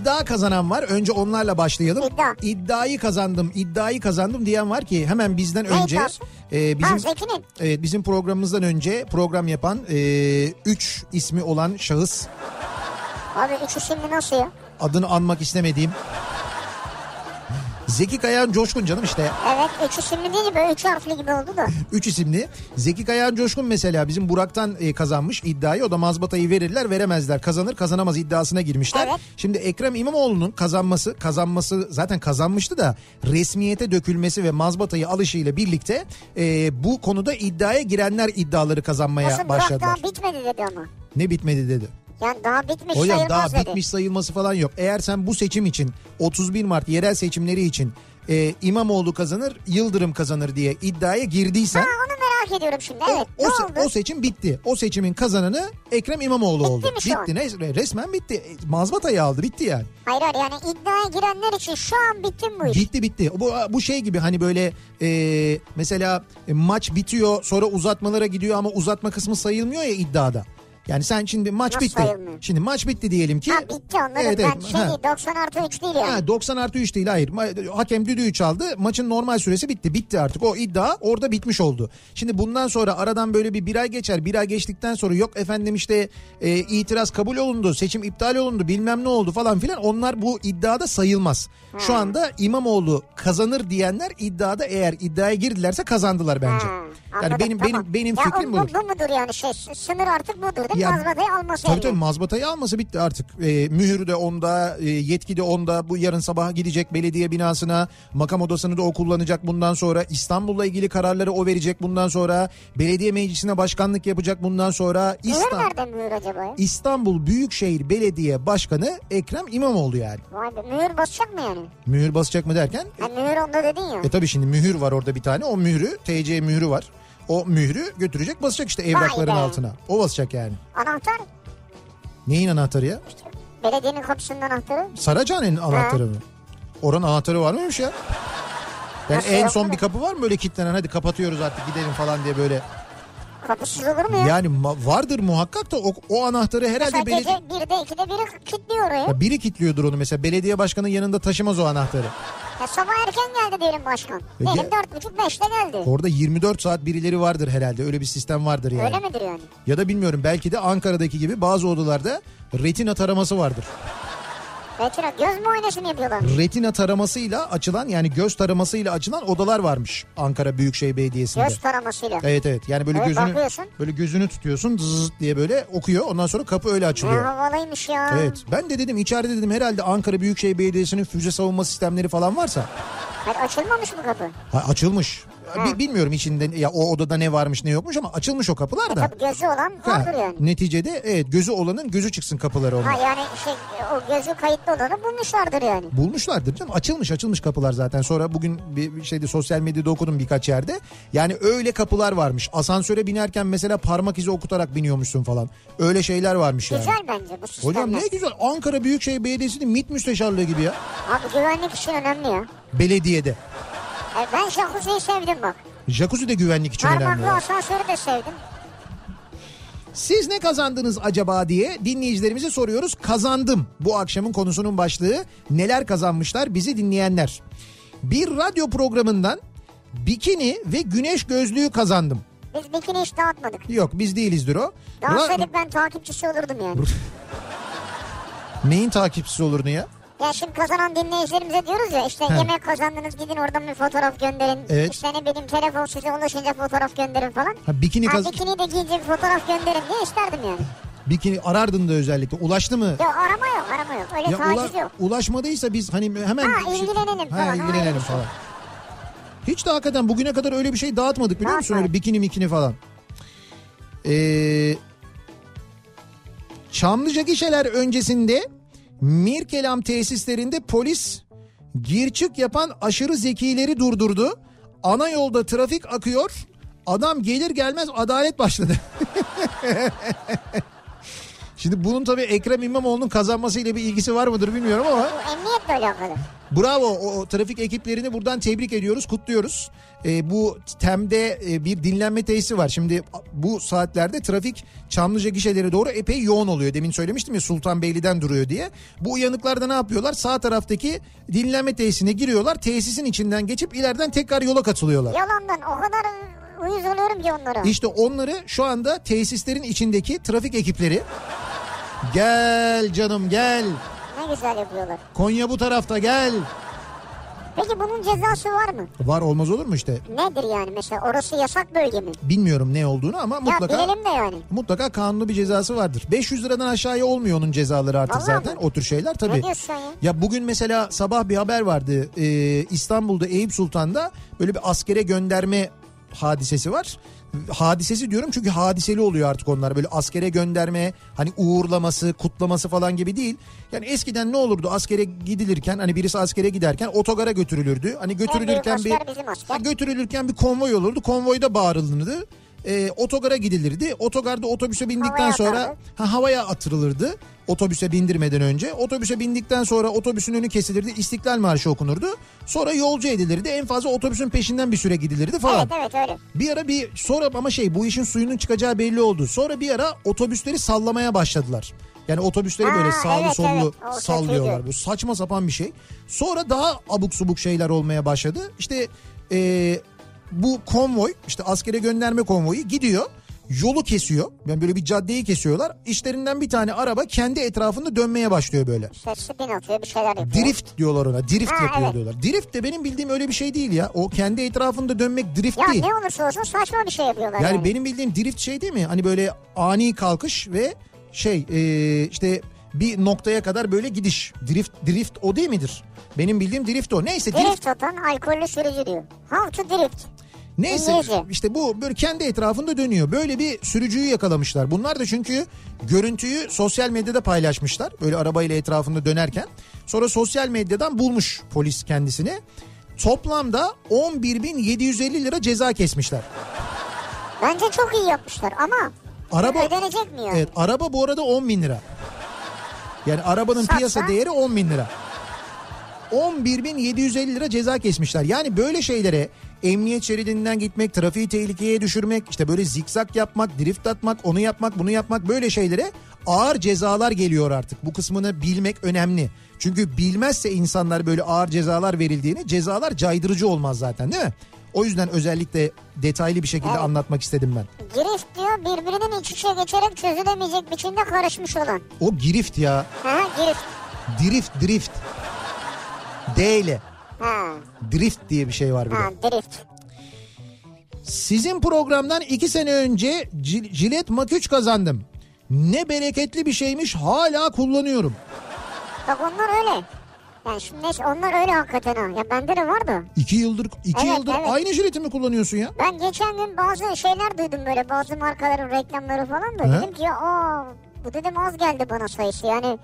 iddia kazanan var. Önce onlarla başlayalım. İddia. İddiayı kazandım, iddiayı kazandım diyen var ki hemen bizden Ne önce iddiası? e, Ha bizim Zeki'nin. Evet bizim programımızdan önce program yapan 3 ismi olan şahıs Abi üçü şimdi nasıl ya? adını anmak istemediğim Zeki Kayan Coşkun canım işte Evet üçü şimdi değil böyle üç harfli gibi oldu da. 3 isimli. Zeki Kayan Coşkun mesela bizim Burak'tan e, kazanmış iddiayı o da mazbatayı verirler veremezler kazanır kazanamaz iddiasına girmişler. Evet. Şimdi Ekrem İmamoğlu'nun kazanması kazanması zaten kazanmıştı da resmiyete dökülmesi ve mazbatayı alışıyla birlikte e, bu konuda iddiaya girenler iddiaları kazanmaya Nasıl Burak başladılar. daha bitmedi dedi ama. Ne bitmedi dedi. Yani daha bitmiş Hocam sayılmaz daha dedi. bitmiş sayılması falan yok. Eğer sen bu seçim için 31 Mart yerel seçimleri için e, İmamoğlu kazanır, Yıldırım kazanır diye iddiaya girdiysen Ha onu merak ediyorum şimdi. Evet. o, ne se- o seçim bitti. O seçimin kazananı Ekrem İmamoğlu Bitti oldu. mi şu an? bitti. Ne, resmen bitti. E, Mazbatayı aldı. Bitti yani. Hayır hayır yani iddiaya girenler için şu an bitti mi bu iş? Bitti bitti. Bu, bu şey gibi hani böyle e, mesela e, maç bitiyor sonra uzatmalara gidiyor ama uzatma kısmı sayılmıyor ya iddiada. Yani sen şimdi maç Nasıl bitti. sayılmıyor? Şimdi maç bitti diyelim ki. Ha bitti anladım. Evet, ben evet. şey Ha. değil 90 artı 3 değil yani. Ha, 90 artı 3 değil hayır. Hakem düdüğü çaldı. Maçın normal süresi bitti. Bitti artık. O iddia orada bitmiş oldu. Şimdi bundan sonra aradan böyle bir bir ay geçer. Bir ay geçtikten sonra yok efendim işte e, itiraz kabul olundu. Seçim iptal olundu. Bilmem ne oldu falan filan. Onlar bu iddiada sayılmaz. Şu anda İmamoğlu kazanır diyenler iddiada eğer iddiaya girdilerse kazandılar bence. Ha, yani anladım, benim tamam. benim benim ya fikrim bu, bu mudur yani şey sınır artık budur değil? Ya- Mazbatayı alması Tabii yani. tabii mazbatayı alması bitti artık. E, mühür de onda, e, yetki de onda. Bu yarın sabah gidecek belediye binasına. Makam odasını da o kullanacak bundan sonra. İstanbul'la ilgili kararları o verecek bundan sonra. Belediye meclisine başkanlık yapacak bundan sonra. Mühür İstan- nereden mühür acaba ya? İstanbul Büyükşehir Belediye Başkanı Ekrem İmamoğlu yani. Vay be mühür basacak mı yani? Mühür basacak mı derken? Ha mühür onda dedin ya. E tabii şimdi mühür var orada bir tane. O mührü, TC mührü var. O mührü götürecek basacak işte evrakların be. altına. O basacak yani. Anahtar Neyin anahtarı ya? belediyenin kapısının anahtarı. Saracahane'nin anahtarı mı? Oranın anahtarı var mıymış ya? Yani Nasıl en son mu? bir kapı var mı böyle kilitlenen hadi kapatıyoruz artık gidelim falan diye böyle. Kapısız olur mu ya? Yani vardır muhakkak da o, o anahtarı herhalde Mesela belediye... gece 1'de 2'de biri kilitliyor orayı. Ya biri kilitliyordur onu mesela belediye başkanının yanında taşımaz o anahtarı. Ya sabah erken geldi diyelim başkan. E, Benim ge- 4.30-5'te geldi. Orada 24 saat birileri vardır herhalde öyle bir sistem vardır yani. Öyle midir yani? Ya da bilmiyorum belki de Ankara'daki gibi bazı odalarda retina taraması vardır. Retina göz muayenesi mi yapıyorlar? Retina taramasıyla açılan yani göz taramasıyla açılan odalar varmış Ankara Büyükşehir Belediyesi'nde. Göz taramasıyla. Evet evet yani böyle Evet, gözünü bakıyorsun. böyle gözünü tutuyorsun zızzt diye böyle okuyor ondan sonra kapı öyle Ne açılıyor. havalıymış ya. Evet ben de dedim içeride dedim herhalde Ankara Büyükşehir Belediyesi'nin füze savunma sistemleri falan varsa Hayır, açılmamış mı kapı? ha, açılmış. Bi- bilmiyorum içinde ya o odada ne varmış ne yokmuş ama açılmış o kapılar da. Tabii gözü olan Ha, vardır yani. Neticede evet gözü olanın gözü çıksın kapıları onun. Ha yani şey o gözü kayıtlı olanı bulmuşlardır yani. Bulmuşlardır canım. Açılmış açılmış kapılar zaten. Sonra bugün bir bir şeyde sosyal medyada okudum birkaç yerde. Yani öyle kapılar varmış. Asansöre binerken mesela parmak izi okutarak biniyormuşsun falan. Öyle şeyler varmış yani. Güzel bence bu sistemler. Hocam ne güzel. Ankara Büyükşehir Belediyesi'nin MİT müsteşarlığı gibi ya. Abi güvenlik için önemli ya. Belediyede. E, ben jacuzziyi sevdim bak. Jacuzzi de güvenlik için önemli. Parmaklı asansörü de sevdim. Siz ne kazandınız acaba diye dinleyicilerimize soruyoruz. Kazandım. Bu akşamın konusunun başlığı neler kazanmışlar bizi dinleyenler. Bir radyo programından bikini ve güneş gözlüğü kazandım. Biz bikini hiç dağıtmadık. Yok biz değilizdir o. Dağıtsaydık ben takipçisi olurdum yani. Neyin takipçisi olurdun ya? Ya şimdi kazanan dinleyicilerimize diyoruz ya işte He. yemek kazandınız gidin oradan bir fotoğraf gönderin. Evet. İşte ne bileyim telefon size ulaşınca fotoğraf gönderin falan. Ha, bikini ha, kaz- bikini de giyince fotoğraf gönderin diye isterdim yani. Bikini arardın da özellikle. Ulaştı mı? Yok arama yok arama yok. Öyle Ya taciz ula- yok. ulaşmadıysa biz hani hemen... Ha, ilgilenelim ha, falan, ilgilenelim öyle bir şey. falan. Hiç de hakikaten bugüne kadar öyle bir şey dağıtmadık biliyor musun? Öyle bikini mikini falan. Ee, Çamlıca gişeler öncesinde Mirkelam tesislerinde polis gir çık yapan aşırı zekileri durdurdu. Ana yolda trafik akıyor. Adam gelir gelmez adalet başladı. Şimdi bunun tabii Ekrem İmamoğlu'nun kazanmasıyla bir ilgisi var mıdır bilmiyorum ama emniyetle alakalı. Bravo o, o trafik ekiplerini buradan tebrik ediyoruz, kutluyoruz. Ee, bu TEM'de e, bir dinlenme tesisi var. Şimdi bu saatlerde trafik Çamlıca gişeleri doğru epey yoğun oluyor. Demin söylemiştim ya Sultanbeyli'den duruyor diye. Bu uyanıklar da ne yapıyorlar? Sağ taraftaki dinlenme tesisine giriyorlar. Tesisin içinden geçip ileriden tekrar yola katılıyorlar. Yalandan o kadar uyuz oluyorum ki onlara. İşte onları şu anda tesislerin içindeki trafik ekipleri gel canım gel Ne güzel yapıyorlar. Konya bu tarafta gel. Peki bunun cezası var mı? Var olmaz olur mu işte? Nedir yani mesela orası yasak bölge mi? Bilmiyorum ne olduğunu ama Ya mutlaka bilelim de yani. mutlaka kanunlu bir cezası vardır. 500 liradan aşağıya olmuyor onun cezaları artık Vallahi zaten mi? o tür şeyler Ne tabii. diyorsun ya? Ya bugün mesela sabah bir haber vardı. Ee, İstanbul'da Eyüp Sultan'da böyle bir askere gönderme hadisesi var. Hadisesi diyorum çünkü hadiseli oluyor artık onlar. Böyle askere gönderme, hani uğurlaması, kutlaması falan gibi değil. Yani eskiden ne olurdu askere gidilirken hani birisi askere giderken otogara götürülürdü. Hani götürülürken bir asker asker. Götürülürken bir konvoy olurdu. Konvoyda bağırılırdı. Ee, otogara gidilirdi. Otogarda otobüse bindikten Havaya sonra atardı. ha, havaya atırılırdı. Otobüse bindirmeden önce. Otobüse bindikten sonra otobüsün önü kesilirdi. İstiklal Marşı okunurdu. Sonra yolcu edilirdi. En fazla otobüsün peşinden bir süre gidilirdi falan. Evet evet öyle. Bir ara bir sonra ama şey bu işin suyunun çıkacağı belli oldu. Sonra bir ara otobüsleri sallamaya başladılar. Yani otobüsleri Ha, böyle sağlı evet, sollu evet. O sallıyorlar. kötüydü. Bu saçma sapan bir şey. Sonra daha abuk subuk şeyler olmaya başladı. İşte eee, bu konvoy işte askere gönderme konvoyu gidiyor. Yolu kesiyor. Yani böyle bir caddeyi kesiyorlar. İşlerinden bir tane araba kendi etrafında dönmeye başlıyor böyle. İşte spin atıyor bir şeyler yapıyor. Drift diyorlar ona. Drift Ha, yapıyor evet. diyorlar. Drift de benim bildiğim öyle bir şey değil ya. O kendi etrafında dönmek drift Ya değil. ne olursa olsun saçma bir şey yapıyorlar Yani yani. benim bildiğim drift şey değil mi? Hani böyle ani kalkış ve şey e, işte bir noktaya kadar böyle gidiş. Drift drift o değil midir? Benim bildiğim drift o. Neyse drift, Drift atan alkollü sürücü diyor. How to drift. Neyse işte bu böyle kendi etrafında dönüyor. Böyle bir sürücüyü yakalamışlar. Bunlar da çünkü görüntüyü sosyal medyada paylaşmışlar. Böyle arabayla etrafında dönerken. Sonra sosyal medyadan bulmuş polis kendisini. Toplamda 11.750 lira ceza kesmişler. Bence çok iyi yapmışlar ama Araba ödenecek mi ya? Evet araba bu arada 10 bin lira. Yani arabanın Satsa? piyasa değeri 10 bin lira. 11.750 lira ceza kesmişler. Yani böyle şeylere emniyet şeridinden gitmek, trafiği tehlikeye düşürmek, işte böyle zikzak yapmak, drift atmak, onu yapmak, bunu yapmak böyle şeylere ağır cezalar geliyor artık. Bu kısmını bilmek önemli. Çünkü bilmezse insanlar böyle ağır cezalar verildiğini cezalar caydırıcı olmaz zaten değil mi? O yüzden özellikle detaylı bir şekilde Evet. anlatmak istedim ben. Drift diyor birbirinin iç içe geçerek çözülemeyecek biçimde karışmış olan. O girift ya. Ha drift. Drift drift. D ile. Ha, Drift diye bir şey var bir de. ha drift. Sizin programdan iki sene önce Jilet Mak3 kazandım. Ne bereketli bir şeymiş hala kullanıyorum. Bak onlar öyle. Yani şimdi onlar öyle hakikaten ha. Ya bende de var da. İki yıldır iki Evet, yıldır evet. aynı jileti mi kullanıyorsun ya? Ben geçen gün bazı şeyler duydum böyle bazı markaların reklamları falan da. He? Dedim ki ya aa, bu dedim az geldi bana sayısı yani.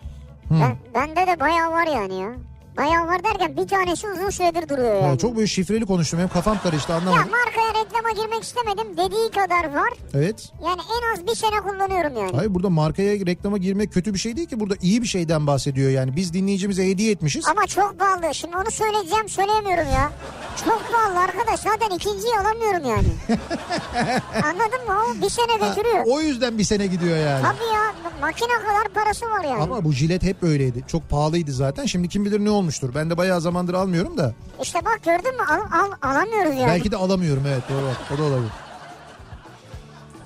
Ben, bende de bayağı var yani ya. Bayağı var derken bir tanesi uzun süredir duruyor yani. Ya çok böyle şifreli konuştum hem kafam karıştı Ya anlamadım. markaya reklama girmek istemedim. Dediği kadar var. Evet. Yani en az bir sene kullanıyorum yani. Hayır burada markaya reklama girmek kötü bir şey değil ki. Burada iyi bir şeyden bahsediyor yani. Biz dinleyicimize hediye etmişiz. Ama çok pahalı. Şimdi onu söyleyeceğim söyleyemiyorum ya. Çok pahalı arkadaş. Zaten ikinciyi alamıyorum yani. Anladın mı? O bir sene Ha, götürüyor. o yüzden bir sene gidiyor yani. Tabii ya makine kadar parası var yani. Ama bu jilet hep öyleydi. Çok pahalıydı zaten. Şimdi kim bilir ne olmuştur. Ben de bayağı zamandır almıyorum da. İşte bak gördün mü al, al, alamıyoruz yani. Belki de alamıyorum evet doğru bak, o da olabilir.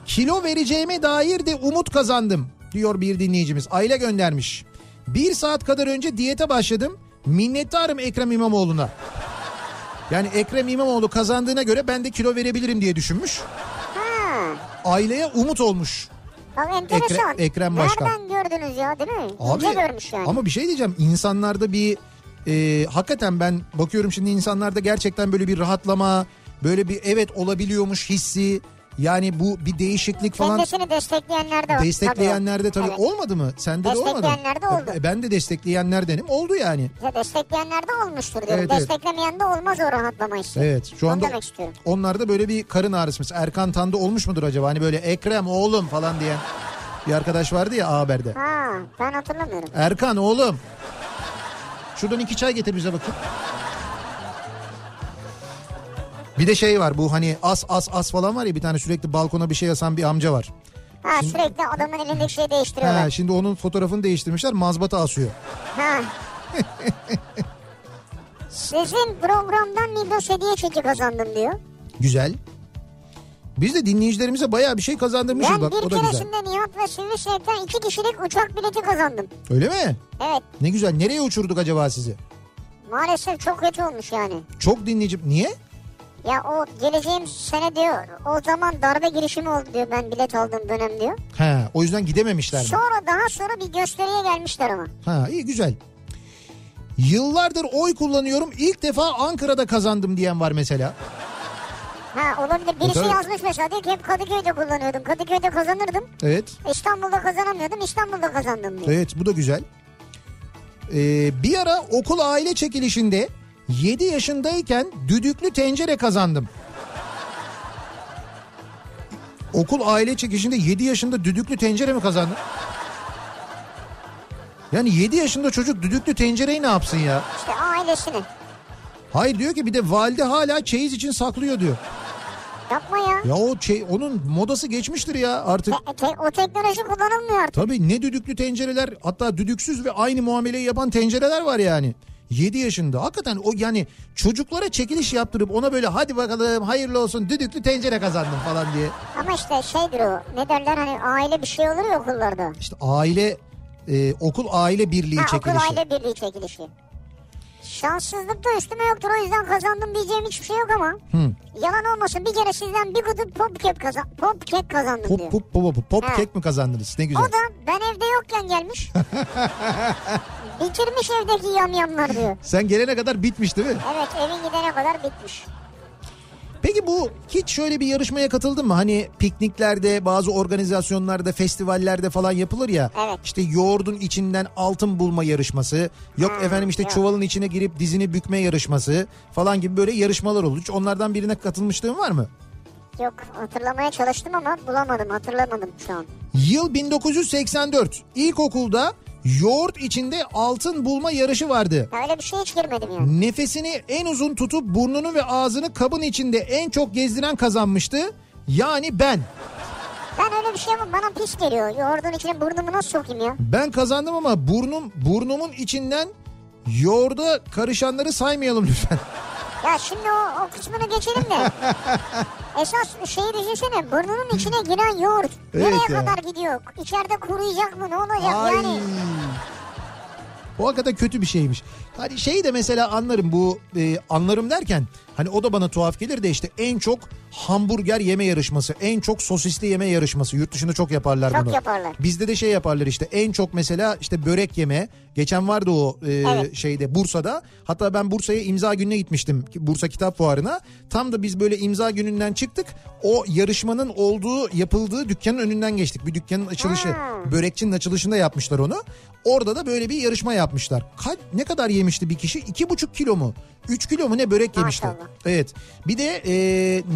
Kilo vereceğime dair de umut kazandım diyor bir dinleyicimiz. Aile göndermiş. Bir saat kadar önce diyete başladım. Minnettarım Ekrem İmamoğlu'na. Yani Ekrem İmamoğlu kazandığına göre ben de kilo verebilirim diye düşünmüş. Ha, Aileye umut olmuş. bak enteresan. Ekre- Ekrem Başkan. Nereden gördünüz ya değil mi? Abi, İnce görmüş yani. Ama bir şey diyeceğim insanlarda bir e, hakikaten ben bakıyorum şimdi insanlarda gerçekten böyle bir rahatlama böyle bir evet olabiliyormuş hissi yani bu bir değişiklik falan Kendisini destekleyenler de var. destekleyenler de tabii Evet. olmadı mı? Sende de olmadı mı? Destekleyenler de oldu. E, Ben de destekleyenlerdenim oldu yani. Ya destekleyenler de olmuştur diyorum. Evet, evet. Desteklemeyen de olmaz o rahatlama hissi. Evet şu anda onlarda böyle bir karın ağrısı mesela Erkan Tan'da olmuş mudur acaba? Hani böyle Ekrem oğlum falan diyen bir arkadaş vardı ya A Haber'de. Ha, ben hatırlamıyorum. Erkan oğlum. Şuradan iki çay getir bize bakayım. Bir de şey var bu hani as as as falan var ya bir tane sürekli balkona bir şey asan bir amca var. Ha sürekli adamın elindeki şeyi değiştiriyorlar. Ha, şimdi onun fotoğrafını değiştirmişler mazbata asıyor. Ha. Sizin programdan Migros hediye çeki kazandım diyor. Güzel. Biz de dinleyicilerimize bayağı bir şey kazandırmışız Ben bak bir o da güzel. keresinde Nihat ve Sivrisinek'ten iki kişilik uçak bileti kazandım. Öyle mi? Evet Ne güzel. Nereye uçurduk acaba sizi? maalesef çok kötü olmuş yani. Çok dinleyici. Niye? Ya o geleceğim sene diyor o zaman darbe girişimi oldu diyor ben bilet aldığım dönem diyor. Ha, o yüzden gidememişler mi? Sonra daha sonra bir gösteriye gelmişler ama. Ha, iyi güzel. Yıllardır oy kullanıyorum. İlk defa Ankara'da kazandım diyen var mesela. Ha olabilir. Birisi tabii. yazmış mesela diyor ki hep Kadıköy'de kullanıyordum. Kadıköy'de kazanırdım. Evet. İstanbul'da kazanamıyordum. İstanbul'da kazandım diyor. Evet bu da güzel. Ee, bir ara okul aile çekilişinde 7 yaşındayken düdüklü tencere kazandım. Okul aile çekilişinde 7 yaşında düdüklü tencere mi kazandın? Yani 7 yaşında çocuk düdüklü tencereyi ne yapsın ya? İşte ailesini. Hayır diyor ki bir de valide hala çeyiz için saklıyor diyor. Yapma ya. Ya o şey onun modası geçmiştir ya artık. Te- te- o teknoloji kullanılmıyor artık. Tabii ne düdüklü tencereler hatta düdüksüz ve aynı muameleyi yapan tencereler var yani. 7 yaşında. Hakikaten o yani çocuklara çekiliş yaptırıp ona böyle hadi bakalım hayırlı olsun düdüklü tencere kazandım falan diye. Ama işte şeydir o. Ne derler hani aile bir şey olur ya okullarda. İşte aile e, okul aile birliği Ha, okul çekilişi. aile birliği çekilişi. Şanssızlık da üstüme yoktur o yüzden kazandım diyeceğim hiçbir şey yok ama. Yalan olmasın bir kere sizden bir kutu pop kek, kazan pop kek kazandım diyor. Pop pop pop pop, pop Ha. kek mi kazandınız? Ne güzel. O da ben evde yokken gelmiş. Bitirmiş evdeki yamyamlar diyor. Sen gelene kadar bitmiş değil mi? Evet evin gidene kadar bitmiş. Peki bu hiç şöyle bir yarışmaya katıldın mı? Hani pikniklerde, bazı organizasyonlarda, festivallerde falan yapılır ya. Evet. İşte yoğurdun içinden altın bulma yarışması. Yok Ha, efendim işte yok. çuvalın içine girip dizini bükme yarışması falan gibi böyle yarışmalar olur. Hiç onlardan birine katılmışlığın var mı? Yok hatırlamaya çalıştım ama bulamadım hatırlamadım şu an. Yıl 1984. İlkokulda yoğurt içinde altın bulma yarışı vardı. Öyle bir şey hiç girmedim yani. Nefesini en uzun tutup burnunu ve ağzını kabın içinde en çok gezdiren kazanmıştı. Yani ben. Ben öyle bir şey yapamam bana pis geliyor. Yoğurdun içine burnumu nasıl sokayım ya? Ben kazandım ama burnum burnumun içinden yoğurda karışanları saymayalım lütfen. Ya şimdi o, o kısmını geçelim de. Esas şeyi düşünsene burnunun içine giren yoğurt. Evet Nereye ya. kadar gidiyor? İçeride kuruyacak mı ne olacak Ay. yani? O hakikaten kötü bir şeymiş. Hani şey de mesela anlarım bu e, anlarım derken hani o da bana tuhaf gelir de işte en çok hamburger yeme yarışması, en çok sosisli yeme yarışması. Yurt dışında çok yaparlar Çok bunu. yaparlar. Bizde de şey yaparlar işte en çok mesela işte börek yeme. Geçen vardı o e, Evet. şeyde Bursa'da. Hatta ben Bursa'ya imza gününe gitmiştim. Bursa Kitap Fuarı'na. Tam da biz böyle imza gününden çıktık. O yarışmanın olduğu yapıldığı dükkanın önünden geçtik. Bir dükkanın açılışı. Hmm. Börekçinin açılışında yapmışlar onu. Orada da böyle bir yarışma yapmışlar. Kaç, ne kadar yemişti bir kişi? İki buçuk kilo mu? Üç kilo mu ne börek yemişti? Maşallah. Evet. Bir de e,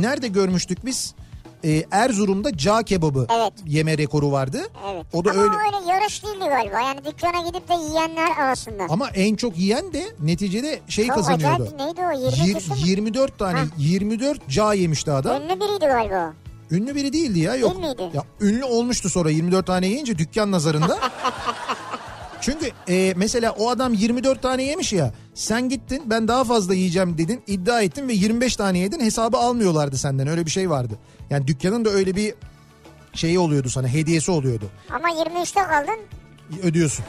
nerede görmüştük biz? E, Erzurum'da cağ kebabı Evet. yeme rekoru vardı. Evet. O da Ama öyle. öyle yarış değildi galiba. Yani dükkana gidip de yiyenler arasında. Ama en çok yiyen de neticede şey Çok kazanıyordu. acayip neydi o? 20 Yir- küsur mu? 24 tane Ha. 24 cağ yemişti adam. Ünlü biriydi galiba. Ünlü biri değildi ya yok. Değil miydi? Ya ünlü olmuştu sonra 24 tane yiyince dükkan nazarında. Çünkü e, mesela o adam 24 tane yemiş ya. Sen gittin ben daha fazla yiyeceğim dedin iddia ettin ve 25 tane yedin hesabı almıyorlardı senden öyle bir şey vardı. Yani dükkanın da öyle bir şeyi oluyordu sana hediyesi oluyordu. Ama 23'te kaldın. Ödüyorsun.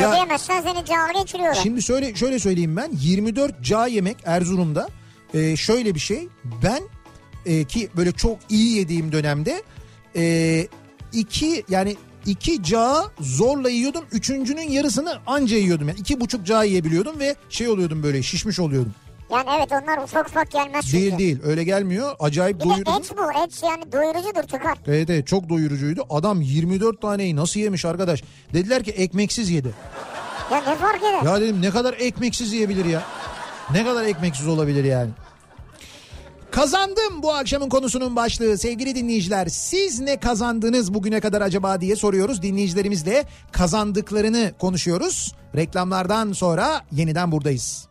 Ya Ödeyemezsen seni cağa geçiriyorlar. Şimdi şöyle şöyle söyleyeyim ben 24 cağ yemek Erzurum'da e, şöyle bir şey ben e, ki böyle çok iyi yediğim dönemde e, iki yani iki cağı zorla yiyordum üçüncünün yarısını anca yiyordum yani iki buçuk cağ yiyebiliyordum ve şey oluyordum böyle şişmiş oluyordum. Yani evet onlar ufak ufak gelmez çünkü. Değil değil öyle gelmiyor acayip Bir doyurucu. et bu et yani doyurucudur çıkar. Evet evet çok doyurucuydu adam 24 taneyi nasıl yemiş arkadaş dediler ki ekmeksiz yedi. Ya ne fark eder? Ya dedim ne kadar ekmeksiz yiyebilir ya? Ne kadar ekmeksiz olabilir yani? Kazandım bu akşamın konusunun başlığı sevgili dinleyiciler. Siz ne kazandınız bugüne kadar acaba diye soruyoruz. Dinleyicilerimizle kazandıklarını konuşuyoruz. Reklamlardan sonra yeniden buradayız.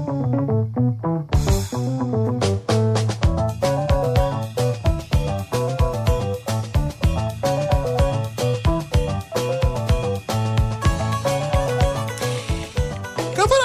Kafa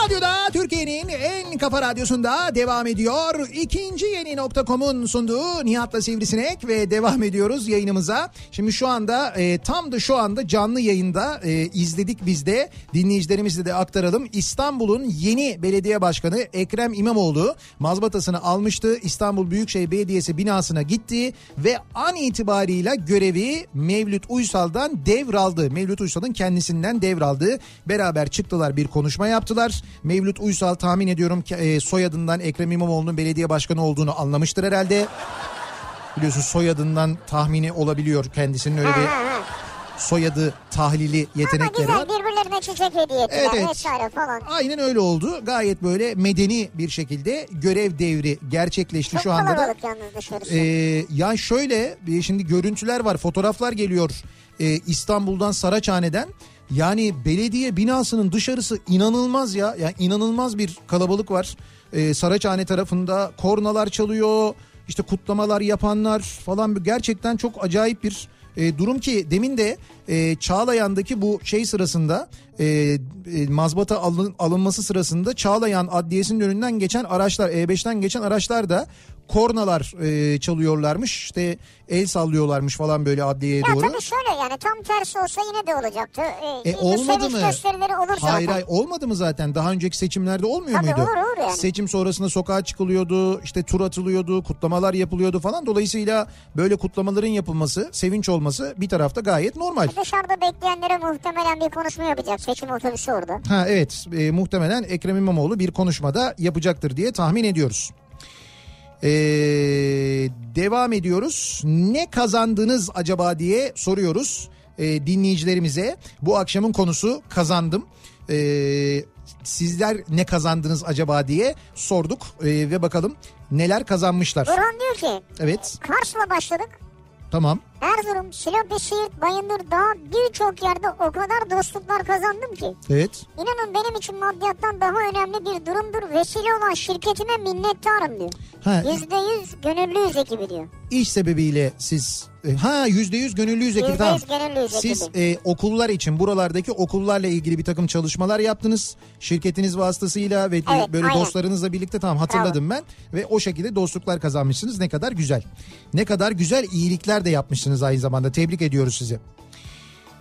Radyo'da Türkiye'nin en Kafa Radyosu'nda devam ediyor. İkinci yeni nokta.com'un sunduğu Nihat'la Sivrisinek ve devam ediyoruz yayınımıza. Şimdi şu anda e, tam da şu anda canlı yayında e, izledik biz de dinleyicilerimizle de aktaralım. İstanbul'un yeni belediye başkanı Ekrem İmamoğlu mazbatasını almıştı. İstanbul Büyükşehir Belediyesi binasına gitti ve an itibarıyla görevi Mevlüt Uysal'dan devraldı. Mevlüt Uysal'ın kendisinden devraldı. Beraber çıktılar bir konuşma yaptılar. Mevlüt Uysal tahmin ediyorum ki e, soyadından Ekrem İmamoğlu'nun belediye başkanı olduğunu anlamıştır herhalde. Biliyorsun soyadından tahmini olabiliyor kendisinin öyle bir soyadı tahlili Ama yetenekleri var. güzel birbirlerine çiçek hediye ettiler Evet, vesaire falan. Aynen öyle oldu. Gayet böyle medeni bir şekilde görev devri gerçekleşti Çok şu anda da. Ee, ya şöyle şimdi görüntüler var fotoğraflar geliyor e, İstanbul'dan Saraçhane'den. Yani belediye binasının dışarısı inanılmaz ya. Yani inanılmaz bir kalabalık var. Ee, Saraçhane tarafında kornalar çalıyor. işte kutlamalar yapanlar falan gerçekten çok acayip bir e, durum ki demin de e, Çağlayan'daki bu şey sırasında e, e, mazbata alın, alınması sırasında Çağlayan Adliyesi'nin önünden geçen araçlar E5'ten geçen araçlar da kornalar e, çalıyorlarmış işte el sallıyorlarmış falan böyle adliyeye ya doğru. tabii şöyle yani tam tersi olsa yine de olacaktı. E, bir olmadı mı? gösterileri olur zaten. Hayır hayır olmadı mı zaten daha önceki seçimlerde olmuyor Tabii muydu? olur, olur yani. Seçim sonrasında sokağa çıkılıyordu işte tur atılıyordu kutlamalar yapılıyordu falan dolayısıyla böyle kutlamaların yapılması sevinç olması bir tarafta gayet normal. Dışarıda bekleyenlere muhtemelen bir konuşma yapacak seçim otobüsü orada. Ha evet e, muhtemelen Ekrem İmamoğlu bir konuşmada yapacaktır diye tahmin ediyoruz. Ee, devam ediyoruz. Ne kazandınız acaba diye soruyoruz e, dinleyicilerimize. Bu akşamın konusu kazandım. Ee, sizler ne kazandınız acaba diye sorduk Ee, ve bakalım neler kazanmışlar. Burhan diyor ki Evet Kars'la başladık. tamam. Erzurum, Silopi, Siirt, Bayındır daha birçok yerde o kadar dostluklar kazandım ki. Evet İnanın benim için maddiyattan daha önemli bir durumdur. Vesile olan şirketime minnettarım diyor. ha, Yüzde yüz gönüllüyüz ekibi diyor. iş sebebiyle siz e, ha yüzde yüz gönüllüyüz ekibi tamam. yüz gönüllüyüz Siz e, okullar için buralardaki okullarla ilgili bir takım çalışmalar yaptınız. Şirketiniz vasıtasıyla ve Evet, böyle aynen. dostlarınızla birlikte tamam hatırladım ben. Ve o şekilde dostluklar kazanmışsınız. Ne kadar güzel. Ne kadar güzel iyilikler de yapmışsınız aynı zamanda. Tebrik ediyoruz sizi.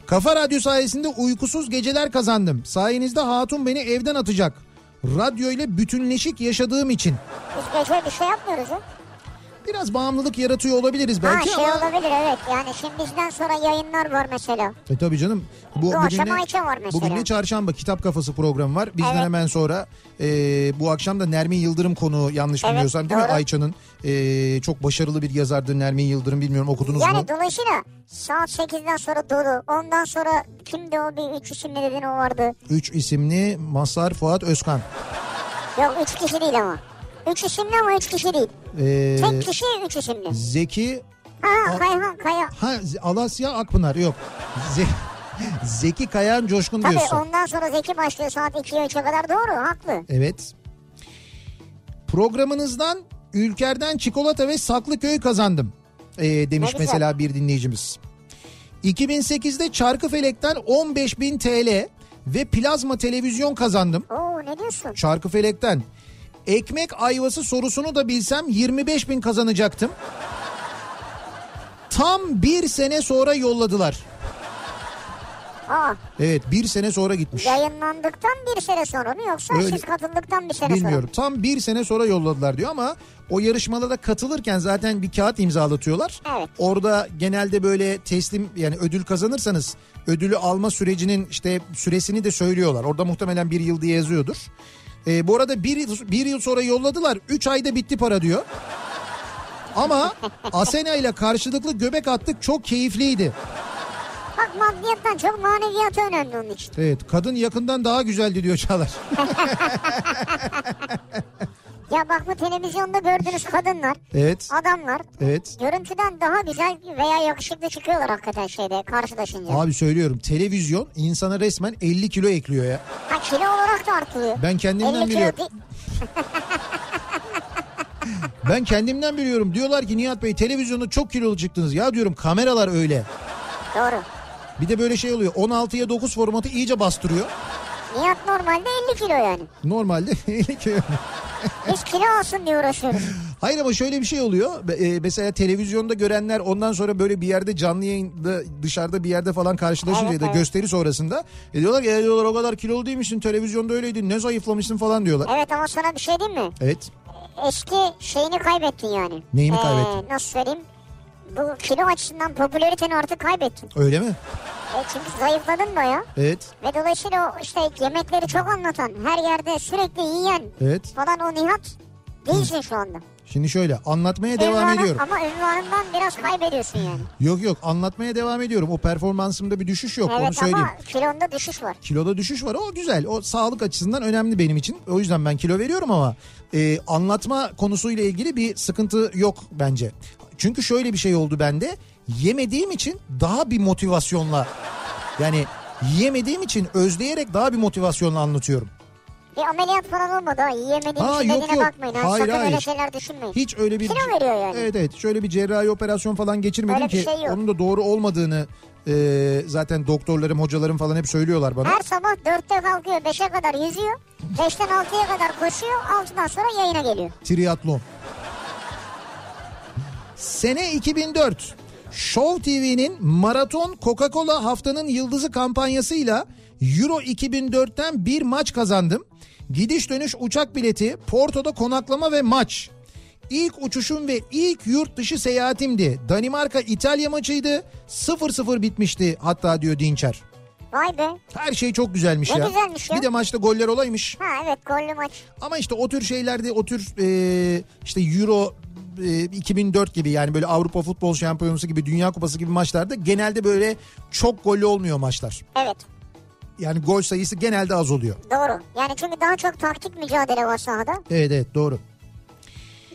Kafa Radyo sayesinde uykusuz geceler kazandım. Sayenizde hatun beni evden atacak. Radyo ile bütünleşik yaşadığım için. Biz gece bir şey yapmıyoruz ya. Biraz bağımlılık yaratıyor olabiliriz belki ha şey ama... olabilir evet. Yani şimdi bizden sonra yayınlar var mesela. E tabii canım. Bu, Bu de- Ayça var mesela. Bugün de çarşamba kitap kafası programı var. Bizden Evet. hemen sonra e, bu akşam da Nermin Yıldırım konuğu yanlış Evet, bilmiyorsam değil mi? doğru. Ayça'nın e, çok başarılı bir yazardır Nermin Yıldırım bilmiyorum okudunuz Yani mu? dolayısıyla saat 8'den sonra dolu. Ondan sonra kimdi o bir üç isimli dedin o vardı. Üç isimli Masar Fuat Özkan. Yok üç kişi değil ama. Üç isimli ama üç kişi değil. E, Tek kişi üç isimli. Zeki Ha Kayhan Kaya. ha Alasya Akpınar yok. Ze- Zeki Kayan Coşkun Tabii diyorsun. ondan sonra Zeki başlıyor saat 2'ye 3'e kadar doğru haklı. Evet. Programınızdan Ülker'den çikolata ve Saklıköy kazandım. Ee, demiş mesela bir dinleyicimiz. 2008'de Çarkıfelek'ten 15.000 TL ve plazma televizyon kazandım. Oo ne diyorsun? Çarkıfelek'ten. Ekmek ayvası sorusunu da bilsem 25.000 kazanacaktım. Tam bir sene sonra yolladılar. Aa Evet bir sene sonra gitmiş. yayınlandıktan bir sene sonra mı yoksa Öyle- siz katıldıktan bir sene Bilmiyorum. Tam bir sene sonra yolladılar diyor ama o yarışmalara katılırken zaten bir kağıt imzalatıyorlar. Evet. Orada genelde böyle teslim yani ödül kazanırsanız ödülü alma sürecinin işte süresini de söylüyorlar. Orada muhtemelen bir yıl diye yazıyordur. Ee, bu arada bir, yıl- bir yıl sonra yolladılar. Üç ayda bitti para diyor. Ama Asena ile karşılıklı göbek attık çok keyifliydi. Bak maddiyattan çok maneviyatı önemli onun için. Evet kadın yakından daha güzeldi diyor Çağlar. Ya bak bu televizyonda gördüğünüz kadınlar, Evet adamlar evet. görüntüden daha güzel veya yakışıklı çıkıyorlar hakikaten şeyde karşılaşınca. Abi söylüyorum televizyon insana resmen 50 kilo ekliyor ya. Ha kilo olarak da artıyor. Ben kendimden 50 kilo biliyorum. Ben kendimden biliyorum. Diyorlar ki Nihat Bey televizyonda çok kilolu çıktınız. Ya diyorum kameralar öyle. Doğru. Bir de böyle şey oluyor. 16'ya 9 formatı iyice bastırıyor. Nihat normalde 50 kilo yani. Normalde 50 kilo. Biz kilo alsın diye uğraşıyoruz. Hayır ama şöyle bir şey oluyor. E, mesela televizyonda görenler ondan sonra böyle bir yerde canlı yayında dışarıda bir yerde falan karşılaşınca Evet, ya da evet. gösteri sonrasında e diyorlar ki "Ya diyorlar o kadar kilolu değilmişsin televizyonda öyleydin ne zayıflamışsın falan diyorlar. Evet ama sana bir şey diyeyim mi? Evet. Eski şeyini kaybettin yani. Neyimi Ee, kaybettim? Nasıl söyleyeyim? Bu kilo açısından popülariteni artık kaybettin. Öyle mi? E çünkü zayıfladın baya. Evet. Ve dolayısıyla o işte yemekleri çok anlatan, her yerde sürekli yiyen Evet. falan o Nihat değilsin şu anda. Şimdi şöyle anlatmaya devam Ünvanı- ediyorum. Ama ünvanından biraz kaybediyorsun yani. Yok yok anlatmaya devam ediyorum. O performansımda bir düşüş yok onu evet söyleyeyim. ama kilonda düşüş var. Kiloda düşüş var o güzel o sağlık açısından önemli benim için. O yüzden ben kilo veriyorum ama e, anlatma konusuyla ilgili bir sıkıntı yok bence. Çünkü şöyle bir şey oldu bende yemediğim için daha bir motivasyonla yani yemediğim için özleyerek daha bir motivasyonla anlatıyorum. Bir ameliyat falan olmadı ha. Yiyemediğin Ha, için yok, yok. bakmayın. Ha. Hayır, Sakın öyle hayır. şeyler düşünmeyin. Hiç öyle bir... Kilo veriyor yani. Evet evet şöyle bir cerrahi operasyon falan geçirmedim Öyle ki şey yok. onun da doğru olmadığını e, zaten doktorlarım hocalarım falan hep söylüyorlar bana. Her sabah 4'te kalkıyor 5'e kadar yüzüyor. 5'ten 6'ya kadar koşuyor. 6'dan sonra yayına geliyor. Triatlon. Sene 2004. Show TV'nin Maraton Coca-Cola haftanın yıldızı kampanyasıyla Euro 2004'ten bir maç kazandım. Gidiş dönüş uçak bileti, Porto'da konaklama ve maç. İlk uçuşum ve ilk yurt dışı seyahatimdi. Danimarka İtalya maçıydı. 0-0 bitmişti hatta diyor Dinçer. Vay be. Her şey çok güzelmiş Ne ya. güzelmiş ya. Bir de maçta goller olaymış. Ha evet gollü maç. Ama işte o tür şeylerde o tür e, işte Euro 2004 gibi yani böyle Avrupa Futbol Şampiyonası gibi Dünya Kupası gibi maçlarda genelde böyle çok gollü olmuyor maçlar. Evet Yani gol sayısı genelde az oluyor. doğru. Yani çünkü daha çok taktik mücadele var sahada. Evet evet doğru.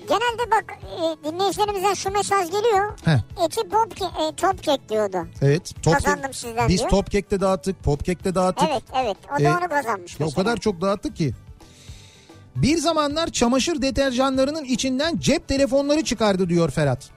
Genelde bak e, dinleyicilerimizden şu mesaj geliyor. Heh. Pop ke- e, top kek diyordu. Evet. Top Kazandım sizden Biz diyor. top kekte dağıttık, pop kekte dağıttık. Evet evet o da E, onu kazanmış Ya o kadar çok dağıttık ki. Bir zamanlar çamaşır deterjanlarının içinden cep telefonları çıkardı diyor Ferhat.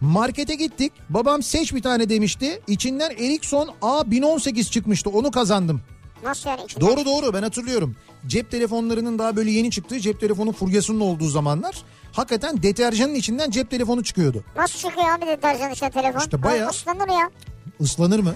Markete gittik. Babam seç bir tane demişti. İçinden Ericsson A1018 çıkmıştı. Onu kazandım. Nasıl yani? içinden? Doğru doğru ben hatırlıyorum. Cep telefonlarının daha böyle yeni çıktığı cep telefonu furyasının olduğu zamanlar hakikaten deterjanın içinden cep telefonu çıkıyordu. Nasıl çıkıyor abi deterjan içine telefon? İşte bayağı- O ıslanır ya. Islanır mı?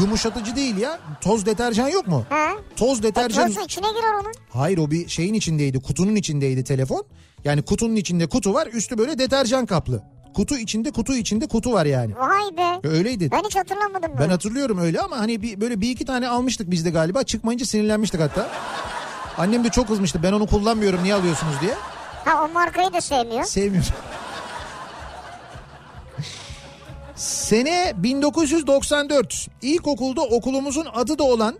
Yumuşatıcı değil ya. Toz deterjan yok mu? He? Toz E, deterjan... tozu içine girer onun. Hayır o bir şeyin içindeydi. Kutunun içindeydi telefon. Yani kutunun içinde kutu var. Üstü böyle deterjan kaplı. Kutu içinde kutu içinde kutu var yani. Vay be. Öyleydi. Ben hiç hatırlamadım bunu. Ben hatırlıyorum öyle ama hani bir, böyle bir iki tane almıştık biz de galiba. Çıkmayınca sinirlenmiştik hatta. Annem de çok kızmıştı. Ben onu kullanmıyorum niye alıyorsunuz diye. Ha o markayı da sevmiyor. Sevmiyorum. Sene 1994. İlkokulda okulumuzun adı da olan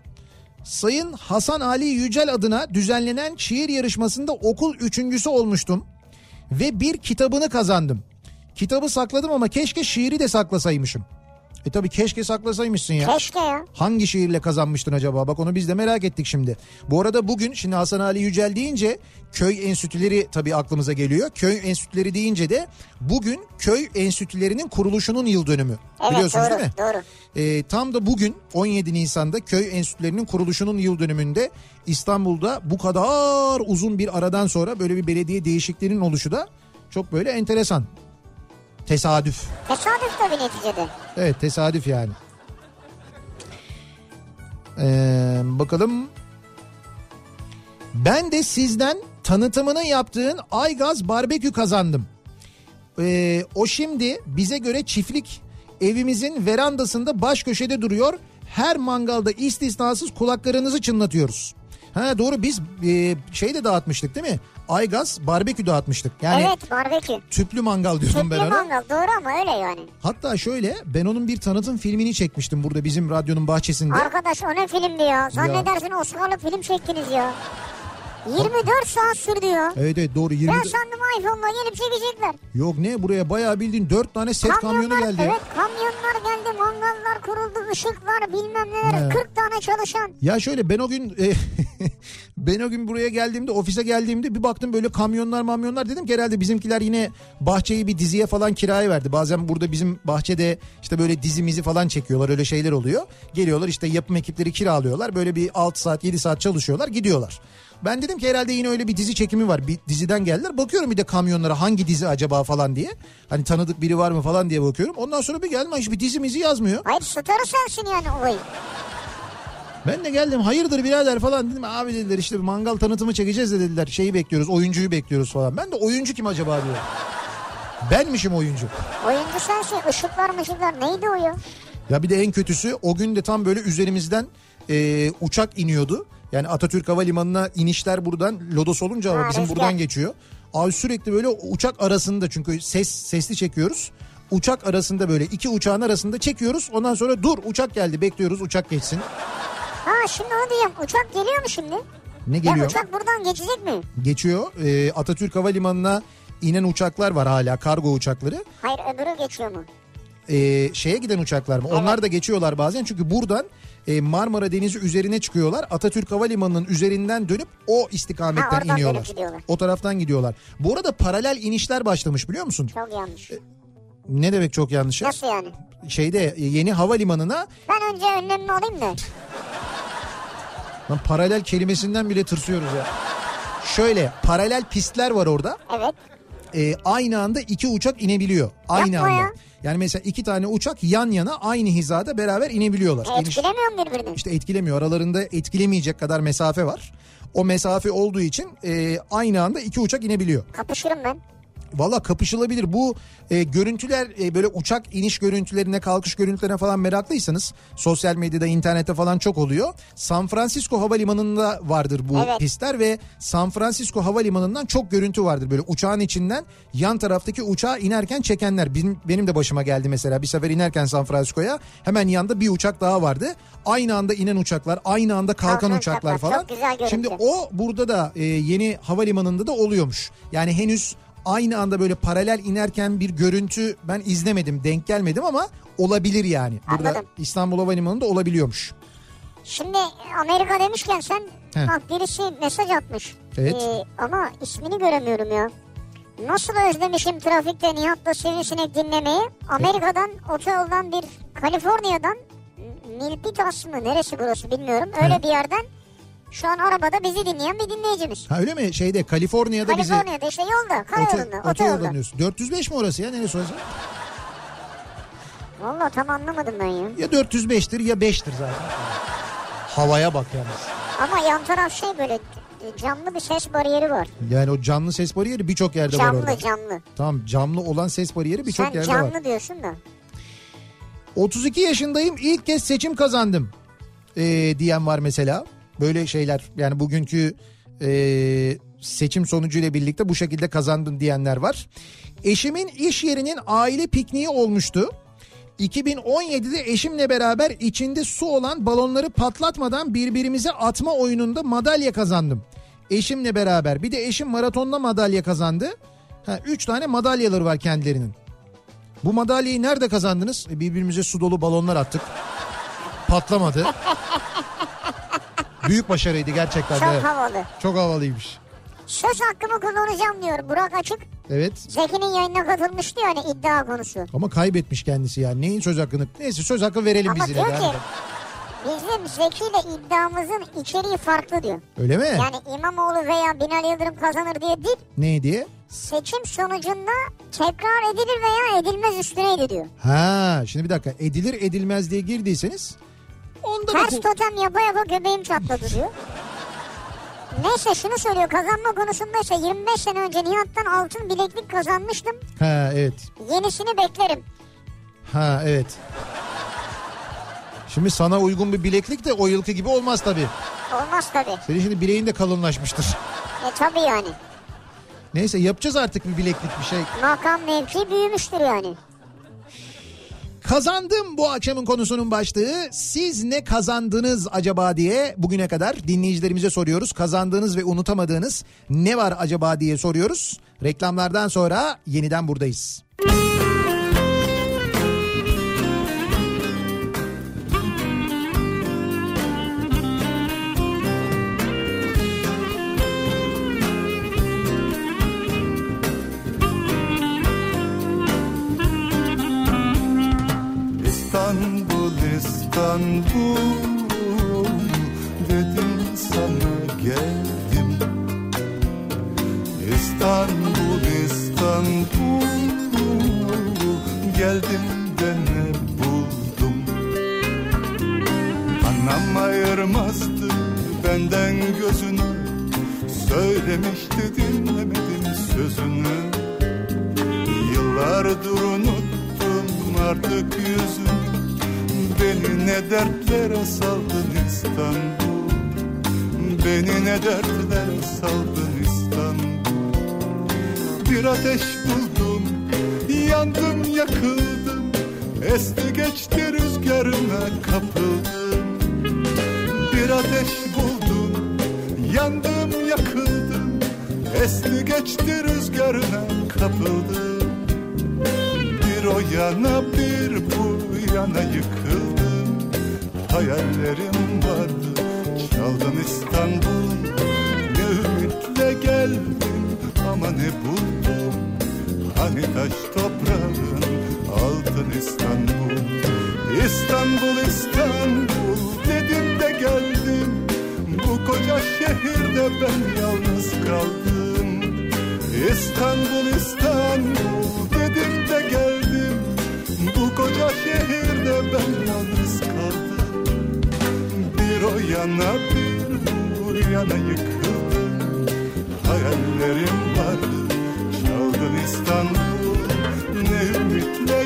Sayın Hasan Ali Yücel adına düzenlenen şiir yarışmasında okul üçüncüsü olmuştum. Ve bir kitabını kazandım. Kitabı sakladım ama keşke şiiri de saklasaymışım. E tabi keşke saklasaymışsın ya. Keşke ya. Hangi şiirle kazanmıştın acaba? Bak onu biz de merak ettik şimdi. Bu arada bugün şimdi Hasan Ali Yücel deyince köy enstitüleri tabii aklımıza geliyor. Köy enstitüleri deyince de bugün köy enstitülerinin kuruluşunun yıl dönümü. Evet Biliyorsunuz doğru değil mi? doğru. Ee, tam da bugün 17 Nisan'da köy enstitülerinin kuruluşunun yıl dönümünde İstanbul'da bu kadar uzun bir aradan sonra böyle bir belediye değişikliğinin oluşu da çok böyle enteresan. Tesadüf. Tesadüf tabii neticede. Evet tesadüf yani. Ee, bakalım. Ben de sizden tanıtımını yaptığın Aygaz barbekü kazandım. Ee, o şimdi bize göre çiftlik evimizin verandasında baş köşede duruyor. Her mangalda istisnasız kulaklarınızı çınlatıyoruz. Ha doğru biz e, şey de dağıtmıştık değil mi? Aygaz barbekü dağıtmıştık. Yani evet barbekü. tüplü mangal diyordum Tüplü ben ona. mangal doğru ama öyle yani. Hatta şöyle ben onun bir tanıtım filmini çekmiştim burada bizim radyonun bahçesinde. Arkadaş o ne filmdi ya? Zannedersin Oscar'lı film çektiniz ya. 24 saat sürdü ya. Evet evet doğru 20 Ben sandım iPhone'la gelip çekecekler. Yok ne buraya bayağı bildiğin 4 tane set kamyonu geldi. Evet kamyonlar geldi, mangallar kuruldu, ışıklar bilmem neler. He. 40 tane çalışan. Ya şöyle ben o gün e, Ben o gün buraya geldiğimde ofise geldiğimde bir baktım böyle kamyonlar mamyonlar dedim ki herhalde bizimkiler yine bahçeyi bir diziye falan kiraya verdi. Bazen burada bizim bahçede işte böyle dizimizi falan çekiyorlar öyle şeyler oluyor. Geliyorlar işte yapım ekipleri kiralıyorlar böyle bir 6 saat 7 saat çalışıyorlar gidiyorlar. Ben dedim ki herhalde yine öyle bir dizi çekimi var. Bir diziden geldiler. Bakıyorum bir de kamyonlara hangi dizi acaba falan diye. Hani tanıdık biri var mı falan diye bakıyorum. Ondan sonra bir geldim hiçbir dizimizi yazmıyor. Hayır starı sensin yani olayı. Ben de geldim hayırdır birader falan dedim. Abi dediler işte bir mangal tanıtımı çekeceğiz de dediler. Şeyi bekliyoruz oyuncuyu bekliyoruz falan. Ben de oyuncu kim acaba diyor. Benmişim oyuncu. Oyuncu sensin. Işıklar mışıklar neydi o ya? Ya bir de en kötüsü o gün de tam böyle üzerimizden e, uçak iniyordu. Yani Atatürk Havalimanı'na inişler buradan Lodos olunca Ha, bizim rüzgar. buradan geçiyor. Abi sürekli böyle uçak arasında çünkü ses sesli çekiyoruz. Uçak arasında böyle iki uçağın arasında çekiyoruz. Ondan sonra dur uçak geldi bekliyoruz uçak geçsin. Ha şimdi onu diyeyim. Uçak geliyor mu şimdi? Ne Ya geliyor? uçak buradan geçecek mi? Geçiyor. E, Atatürk Havalimanı'na inen uçaklar var hala kargo uçakları. Hayır öbürü geçiyor mu? e, şeye giden uçaklar mı? Onlar da geçiyorlar bazen çünkü buradan e, Marmara Denizi üzerine çıkıyorlar. Atatürk Havalimanı'nın üzerinden dönüp o Ha, istikametten oradan iniyorlar. O taraftan gidiyorlar. Bu arada paralel inişler başlamış biliyor musun? Çok yanlış. Ne demek çok yanlış ya? Nasıl yani? Şeyde yeni havalimanına Ben önce önlemimi alayım da. lan paralel kelimesinden bile tırsıyoruz ya. Şöyle paralel pistler var orada. Evet. E, aynı anda iki uçak inebiliyor. Aynı Yapma anda. ya. Yani mesela iki tane uçak yan yana aynı hizada beraber inebiliyorlar. E, etkilemiyor mu birbirini? İşte etkilemiyor. Aralarında etkilemeyecek kadar mesafe var. O mesafe olduğu için e, aynı anda iki uçak inebiliyor. Kapışırım ben. Valla kapışılabilir. Bu e, görüntüler e, böyle uçak iniş görüntülerine, kalkış görüntülerine falan meraklıysanız sosyal medyada, internette falan çok oluyor. San Francisco Havalimanı'nda vardır bu Evet. pistler ve San Francisco Havalimanı'ndan çok görüntü vardır. Böyle uçağın içinden yan taraftaki uçağa inerken çekenler. Benim, benim de başıma geldi mesela. Bir sefer inerken San Francisco'ya hemen yanında bir uçak daha vardı. Aynı anda inen uçaklar, aynı anda kalkan Kalkan uçaklar uçaklar. falan. Şimdi o burada da e, yeni havalimanında da oluyormuş. Yani henüz aynı anda böyle paralel inerken bir görüntü ben izlemedim, denk gelmedim ama olabilir yani. Burada Anladım. İstanbul Havalimanı'nda olabiliyormuş. Şimdi Amerika demişken sen He. bak birisi mesaj atmış. Evet. Ee, ama ismini göremiyorum ya. Nasıl özlemişim trafikte Nihat'la Sivrisinek dinlemeyi. Amerika'dan otoyoldan bir Kaliforniya'dan Milpitas mı neresi burası bilmiyorum. Öyle He. bir yerden şu an arabada bizi dinleyen bir dinleyicimiz. Ha öyle mi? Şeyde Kaliforniya'da bizi Kaliforniya'da işte yolda karayolunda otoyolda. diyorsun. 405 mi orası ya? Neresi orası? Valla tam anlamadım ben ya. Ya 405'tir ya 5'tir zaten. Havaya bak yalnız. Ama yan taraf şey böyle camlı bir ses bariyeri var. Yani o canlı ses bariyeri birçok yerde var orada. Camlı camlı. Tamam camlı olan ses bariyeri birçok Sen yerde var. diyorsun da. 32 yaşındayım ilk kez seçim kazandım ee, diyen var mesela. Böyle şeyler yani bugünkü ee, seçim sonucuyla birlikte bu şekilde kazandım diyenler var. Eşimin iş yerinin aile pikniği olmuştu. 2017'de eşimle beraber içinde su olan balonları patlatmadan birbirimize atma oyununda madalya kazandım. Eşimle beraber bir de eşim maratonda madalya kazandı. Ha, üç tane madalyaları var kendilerinin. Bu madalyayı nerede kazandınız? E, birbirimize su dolu balonlar attık. Patlamadı. Büyük başarıydı gerçekten. Çok de. havalı. Çok havalıymış. Söz hakkımı kullanacağım diyor Burak Açık. Evet. Zeki'nin yayınına katılmıştı yani iddia konusu. Ama kaybetmiş kendisi yani. Neyin söz hakkını? Neyse söz hakkı verelim Ama biz yine. diyor de. ki bizim Zeki ile iddiamızın içeriği farklı diyor. Öyle mi? Yani İmamoğlu veya Binali Yıldırım kazanır diye değil. Ne diye? Seçim sonucunda tekrar edilir veya edilmez üstüneydi diyor. Ha şimdi bir dakika. Edilir edilmez diye girdiyseniz onda da Ters totem yapa yapa göbeğim çatladı diyor. Neyse şunu söylüyor kazanma konusunda ise 25 sene önce Nihat'tan altın bileklik kazanmıştım. Ha evet. Yenisini beklerim. Ha evet. Şimdi sana uygun bir bileklik de o yılki gibi olmaz tabii. Olmaz tabii. Senin şimdi bileğin de kalınlaşmıştır. E tabii yani. Neyse yapacağız artık bir bileklik bir şey. Makam mevki büyümüştür yani. Kazandım bu akşamın konusunun başlığı. Siz ne kazandınız acaba diye bugüne kadar dinleyicilerimize soruyoruz. Kazandığınız ve unutamadığınız ne var acaba diye soruyoruz. Reklamlardan sonra yeniden buradayız. İstanbul dedim sana geldim. İstanbul İstanbul geldim de ne buldum? Anam ayırmazdı benden gözünü Söylemişti dinlemedim sözünü. Yıllardır unuttum artık yüzünü Beni ne dertlere saldın İstanbul? Beni ne dertlere saldın İstanbul? Bir ateş buldum yandım yakıldım. Esti geçti rüzgarına kapıldım. Bir ateş buldum yandım yakıldım. Esti geçti rüzgarına kapıldım o yana bir bu yana yıkıldım Hayallerim vardı çaldın İstanbul Ne ümitle geldim ama ne buldum. Hani taş toprağın altın İstanbul. İstanbul İstanbul dedim de geldim. Bu koca şehirde ben yalnız kaldım. İstanbul İstanbul dedim de geldim Bu koca şehirde ben yalnız kaldım. Bir o yana bir bu yana yıkıldım. Hayallerim vardı çaldın İstanbul. Ne ümitle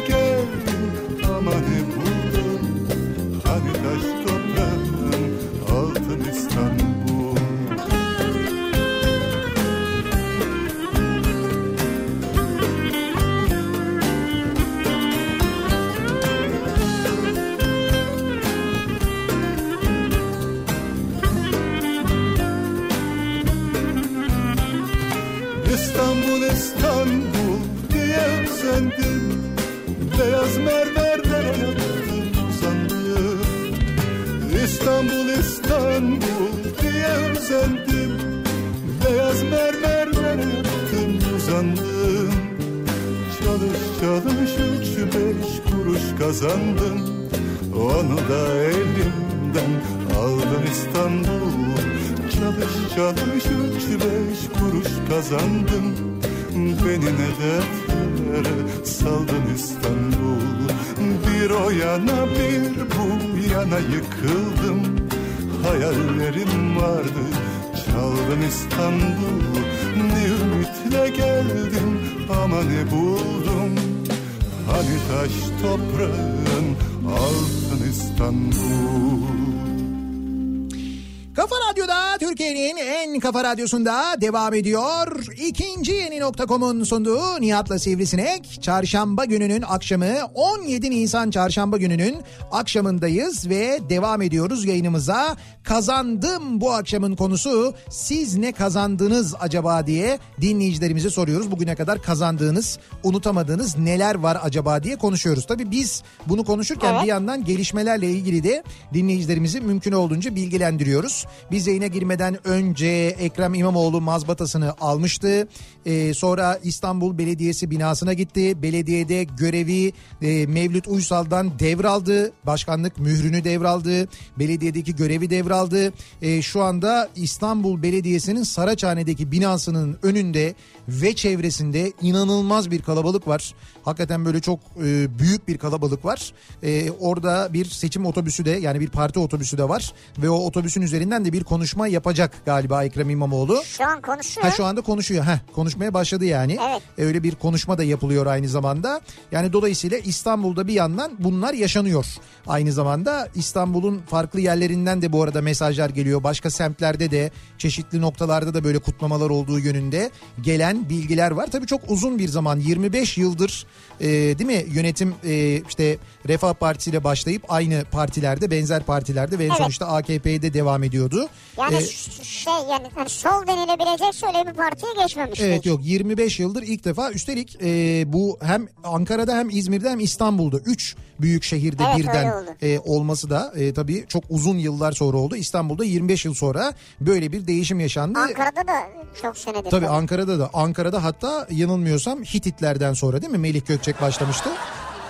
kafa radyosunda devam ediyor. İkinci yeni nokta.com'un sunduğu Nihat'la Sivrisinek. Çarşamba gününün akşamı 17 Nisan çarşamba gününün akşamındayız ve devam ediyoruz yayınımıza. Kazandım bu akşamın konusu siz ne kazandınız acaba diye dinleyicilerimize soruyoruz. Bugüne kadar kazandığınız, unutamadığınız neler var acaba diye konuşuyoruz. Tabii biz bunu konuşurken Evet. bir yandan gelişmelerle ilgili de dinleyicilerimizi mümkün olduğunca bilgilendiriyoruz. Biz yayına girmeden önce Ekrem İmamoğlu mazbatasını almıştı. Ee, sonra İstanbul Belediyesi binasına gitti. Belediyede görevi e, Mevlüt Uysal'dan devraldı. Başkanlık mührünü devraldı. Belediyedeki görevi devraldı. Ee, şu anda İstanbul Belediyesi'nin Saraçhane'deki binasının önünde ve çevresinde inanılmaz bir kalabalık var. Hakikaten böyle çok e, büyük bir kalabalık var. E, orada bir seçim otobüsü de yani bir parti otobüsü de var ve o otobüsün üzerinden de bir konuşma yapacak galiba Ekrem İmamoğlu. Şu an konuşuyor. Ha şu anda konuşuyor. Heh, konuşmaya başladı yani. Evet. E, Öyle bir konuşma da yapılıyor aynı zamanda. Yani dolayısıyla İstanbul'da bir yandan bunlar yaşanıyor. Aynı zamanda İstanbul'un farklı yerlerinden de bu arada mesajlar geliyor. Başka semtlerde de çeşitli noktalarda da böyle kutlamalar olduğu yönünde gelen bilgiler var. Tabii çok uzun bir zaman 25 yıldır e, değil mi yönetim e, işte Refah Partisi ile başlayıp aynı partilerde benzer partilerde ve Evet. işte AKP'de devam ediyordu. Yani E, ş- şey yani hani sol denilebilecek şöyle bir partiye geçmemişti. Evet yok 25 yıldır ilk defa üstelik e, bu hem Ankara'da hem İzmir'de hem İstanbul'da 3 büyük şehirde Evet, birden e, olması da e, tabii çok uzun yıllar sonra oldu. İstanbul'da 25 yıl sonra böyle bir değişim yaşandı. Ankara'da da çok senedir. Tabii Ankara'da da Ankara'da hatta yanılmıyorsam Hititlerden sonra değil mi Melih Gökçek başlamıştı.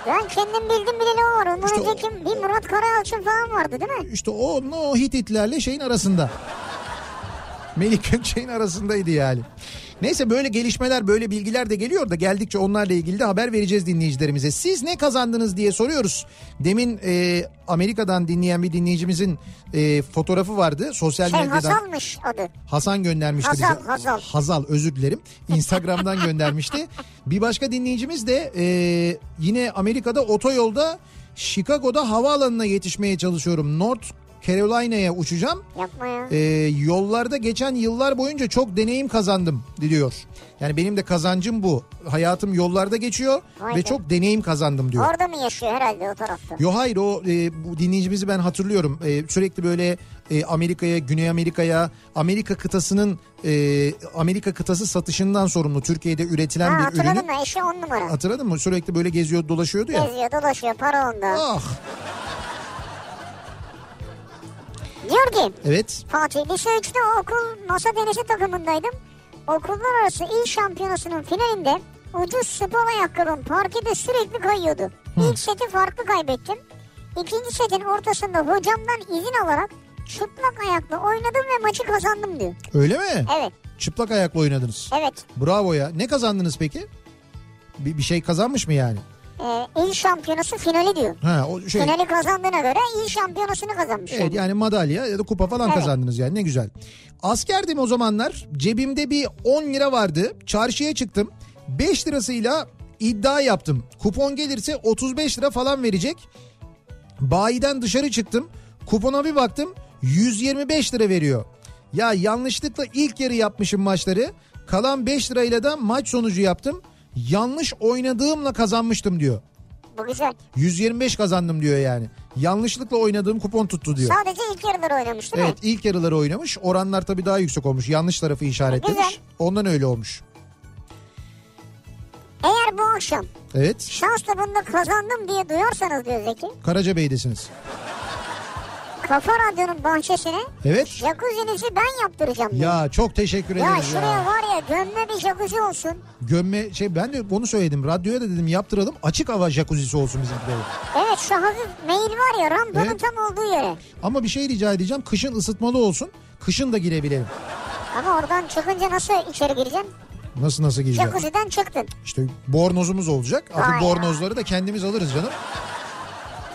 Ben kendim bildim bileli o var. Ondan İşte o- önce kim? Bir Murat Karayalçın falan vardı değil mi? İşte o, o Hititlerle şeyin arasında. Melik Gökçek'in arasındaydı yani. Neyse böyle gelişmeler böyle bilgiler de geliyor da geldikçe onlarla ilgili de haber vereceğiz dinleyicilerimize. Siz ne kazandınız diye soruyoruz. Demin e, Amerika'dan dinleyen bir dinleyicimizin e, fotoğrafı vardı. Sosyal Şey medyadan Hazal'mış adı. Hasan göndermişti Hazal, bize. Hazal. Hazal özür dilerim. Instagram'dan göndermişti. Bir başka dinleyicimiz de e, yine Amerika'da otoyolda Chicago'da havaalanına yetişmeye çalışıyorum. North Carolina'ya uçacağım. Yapma ya. Ee, yollarda geçen yıllar boyunca çok deneyim kazandım diyor. Yani benim de kazancım bu. Hayatım yollarda geçiyor Vay ve be. çok deneyim kazandım diyor. Orada mı yaşıyor herhalde o tarafta? Yo hayır o e, bu dinleyicimizi ben hatırlıyorum. E, sürekli böyle e, Amerika'ya, Güney Amerika'ya, Amerika kıtasının e, Amerika kıtası satışından sorumlu Türkiye'de üretilen Ha bir ürünü. ben eşi on numara. Hatırladın mı? Sürekli böyle geziyor, dolaşıyordu ya. Geziyor dolaşıyor para onda. Ah, Ki evet. Fatih lise 3'te okul masa tenisi takımındaydım. Okullar arası il şampiyonasının finalinde ucuz spor ayakkabım parkede sürekli kayıyordu. İlk seti farklı kaybettim. İkinci setin ortasında hocamdan izin alarak çıplak ayakla oynadım ve maçı kazandım diyor. Öyle mi? Evet, Çıplak ayakla oynadınız. evet. Bravo ya. Ne kazandınız peki? Bir, bir şey kazanmış mı yani? İl şampiyonası finali diyor. Ha o şey. Finali kazandığına göre il şampiyonasını kazanmış. Evet yani. yani madalya ya da kupa falan Evet. kazandınız yani ne güzel. Askerdim o zamanlar cebimde bir 10 lira vardı çarşıya çıktım 5 lirasıyla iddia yaptım. Kupon gelirse 35 lira falan verecek. Bayiden dışarı çıktım kupona bir baktım 125 lira veriyor. Ya yanlışlıkla ilk yarı yapmışım maçları kalan 5 lirayla da maç sonucu yaptım. Yanlış oynadığımla kazanmıştım diyor. Bu güzel. 125 kazandım diyor yani. Yanlışlıkla oynadığım kupon tuttu diyor. Sadece ilk yarıları oynamış değil Evet mi? ilk yarıları oynamış. Oranlar tabii daha yüksek olmuş. Yanlış tarafı işaretlemiş. Güzel. Ondan öyle olmuş. Eğer bu akşam Evet. şans tabında kazandım diye duyarsanız diyor Zeki. Karacabey'desiniz. Kafa Radyo'nun bahçesine Evet. jacuzzi'nizi ben yaptıracağım. diyor. Ya çok teşekkür Ya ederiz şuraya ya. var ya gömme bir jacuzzi olsun. Gömme şey ben de onu söyledim. Radyoya da dedim yaptıralım. Açık hava jacuzzisi olsun bizim de. Evet şu hafif meyil var ya rampanın Evet. tam olduğu yere. Ama bir şey rica edeceğim. Kışın ısıtmalı olsun. Kışın da girebilelim. Ama oradan çıkınca nasıl içeri gireceksin? Nasıl nasıl gireceğim? Jacuzzi'den çıktın. İşte bornozumuz olacak. Artık Vay bornozları da kendimiz alırız canım.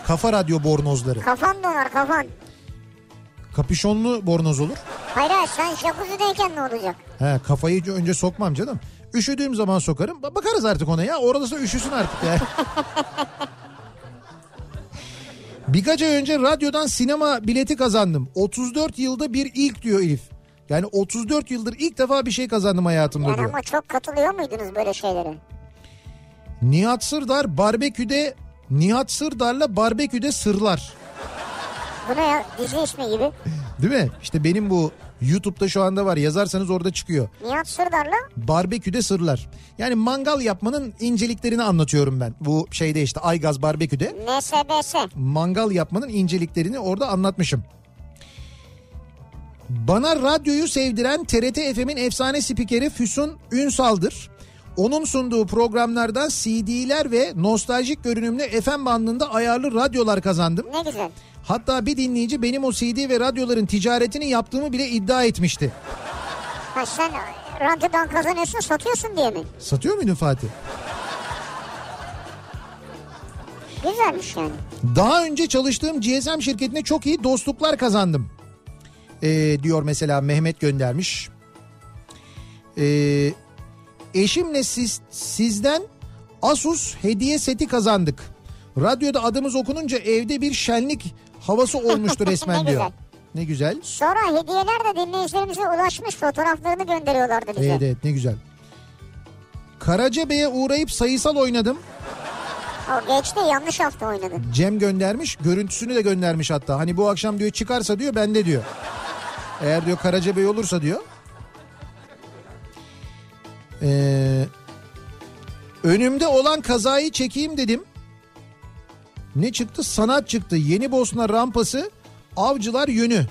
Kafa radyo bornozları. Kafan donar kafan. Kapüşonlu bornoz olur. Hayır hayır sen jacuzzi'deyken ne olacak? He, kafayı önce sokmam canım. Üşüdüğüm zaman sokarım. Ba- Bakarız artık ona ya. Orada üşüsün artık ya. Birkaç ay önce radyodan sinema bileti kazandım. 34 yılda bir ilk diyor Elif. Yani 34 yıldır ilk defa bir şey kazandım hayatımda Yani diyor. ama çok katılıyor muydunuz böyle şeylere? Nihat Sırdar barbeküde Nihat Sırdar'la barbeküde sırlar. Bu ne ya dizi ismi gibi. Değil mi? İşte benim bu YouTube'da şu anda var. Yazarsanız orada çıkıyor. Nihat Sırdar'la Barbeküde sırlar. Yani mangal yapmanın inceliklerini anlatıyorum ben. Bu şeyde işte Aygaz Barbekü'de NSBS. mangal yapmanın inceliklerini orada anlatmışım. Bana radyoyu sevdiren TRT FM'in efsane spikeri Füsun Ünsal'dır. Onun sunduğu programlardan CD'ler ve nostaljik görünümlü FM bandında ayarlı radyolar kazandım. Ne güzel. Hatta bir dinleyici benim o CD ve radyoların ticaretini yaptığımı bile iddia etmişti. Ha sen radyodan kazanıyorsun satıyorsun diye mi? Satıyor muydun Fatih? Güzelmiş yani. Daha önce çalıştığım GSM şirketine çok iyi dostluklar kazandım. Ee, diyor mesela Mehmet göndermiş. Ee, eşimle siz, sizden Asus hediye seti kazandık. Radyoda adımız okununca evde bir şenlik havası olmuştu resmen Ne diyor. güzel. Ne güzel. Sonra hediyeler de dinleyicilerimize ulaşmış fotoğraflarını gönderiyorlardı bize. Evet evet ne güzel. Karacabey'e uğrayıp sayısal oynadım. O geçti yanlış hafta oynadın. Cem göndermiş. Görüntüsünü de göndermiş hatta. Hani bu akşam diyor çıkarsa diyor bende diyor. Eğer diyor Karacabey olursa diyor. Ee, önümde olan kazayı çekeyim dedim. Ne çıktı? Sanat çıktı. Yeni Bosna rampası avcılar yönü.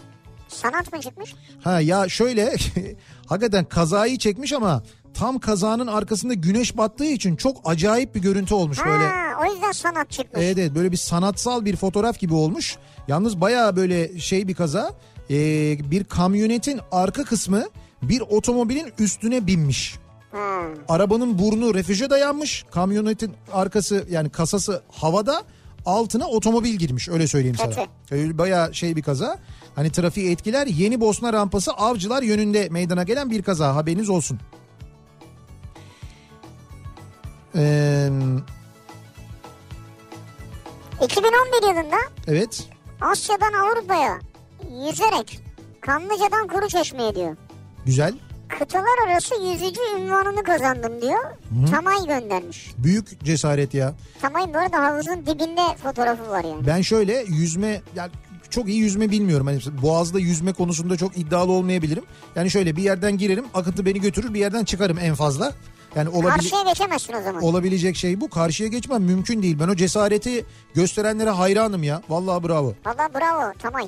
Sanat mı çıkmış? Ha ya şöyle hakikaten kazayı çekmiş ama tam kazağının arkasında güneş battığı için çok acayip bir görüntü olmuş böyle. Ha, o yüzden sanat çıkmış. Evet evet böyle bir sanatsal bir fotoğraf gibi olmuş. Yalnız bayağı böyle şey bir kaza. Ee, bir kamyonetin arka kısmı bir otomobilin üstüne binmiş. Ha. Arabanın burnu refüje dayanmış. Kamyonetin arkası yani kasası havada. Altına otomobil girmiş öyle söyleyeyim sana. Öyle bayağı şey bir kaza. Hani trafiği etkiler. Yeni Bosna rampası avcılar yönünde meydana gelen bir kaza haberiniz olsun. Ee, 2011 yılında evet. Asya'dan Avrupa'ya yüzerek Kanlıca'dan Kuruçeşme'ye diyor. Güzel. Kıtalar arası yüzücü ünvanını kazandım diyor. Tamay göndermiş. Büyük cesaret ya. Tamay bu arada havuzun dibinde fotoğrafı var yani. Ben şöyle yüzme yani çok iyi yüzme bilmiyorum. Hani boğazda yüzme konusunda çok iddialı olmayabilirim. Yani şöyle bir yerden girerim akıntı beni götürür bir yerden çıkarım en fazla. Yani olabile- Karşıya geçemezsin o zaman. olabilecek şey bu. Karşıya geçmem mümkün değil. Ben o cesareti gösterenlere hayranım ya. Vallahi bravo. Valla bravo Tamay.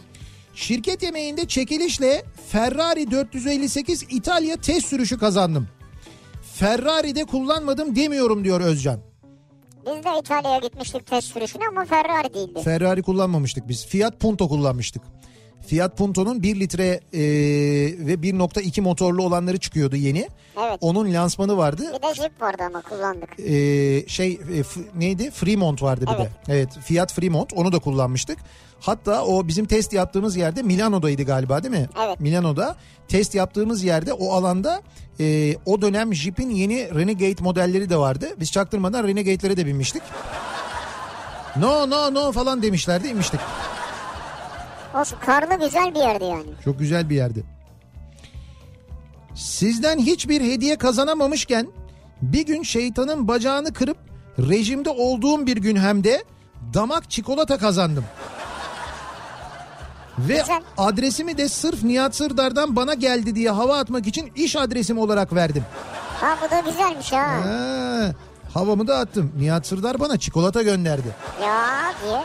Şirket yemeğinde çekilişle Ferrari 458 İtalya test sürüşü kazandım. Ferrari'de kullanmadım demiyorum diyor Özcan. Biz de İtalya'ya gitmiştik test sürüşüne ama Ferrari değildi. Ferrari kullanmamıştık biz. Fiat Punto kullanmıştık. Fiat Punto'nun 1 litre e, ve 1.2 motorlu olanları çıkıyordu yeni. Evet. Onun lansmanı vardı. Bir de Jeep vardı ama kullandık. E, şey e, f- neydi? Fremont vardı bir Evet. de. Evet Fiat Fremont onu da kullanmıştık. Hatta o bizim test yaptığımız yerde Milano'daydı galiba değil mi? Evet. Milano'da test yaptığımız yerde o alanda e, o dönem Jeep'in yeni Renegade modelleri de vardı. Biz çaktırmadan Renegade'lere de binmiştik. No no no falan demişlerdi inmiştik. Olsun karlı güzel bir yerdi yani. Çok güzel bir yerdi. Sizden hiçbir hediye kazanamamışken bir gün şeytanın bacağını kırıp rejimde olduğum bir gün hem de damak çikolata kazandım. Ve Güzel. adresimi de sırf Nihat Sırdar'dan bana geldi diye hava atmak için iş adresim olarak verdim. Ha bu da güzelmiş ha. Ha, havamı da attım. Nihat Sırdar bana çikolata gönderdi. Ya diye.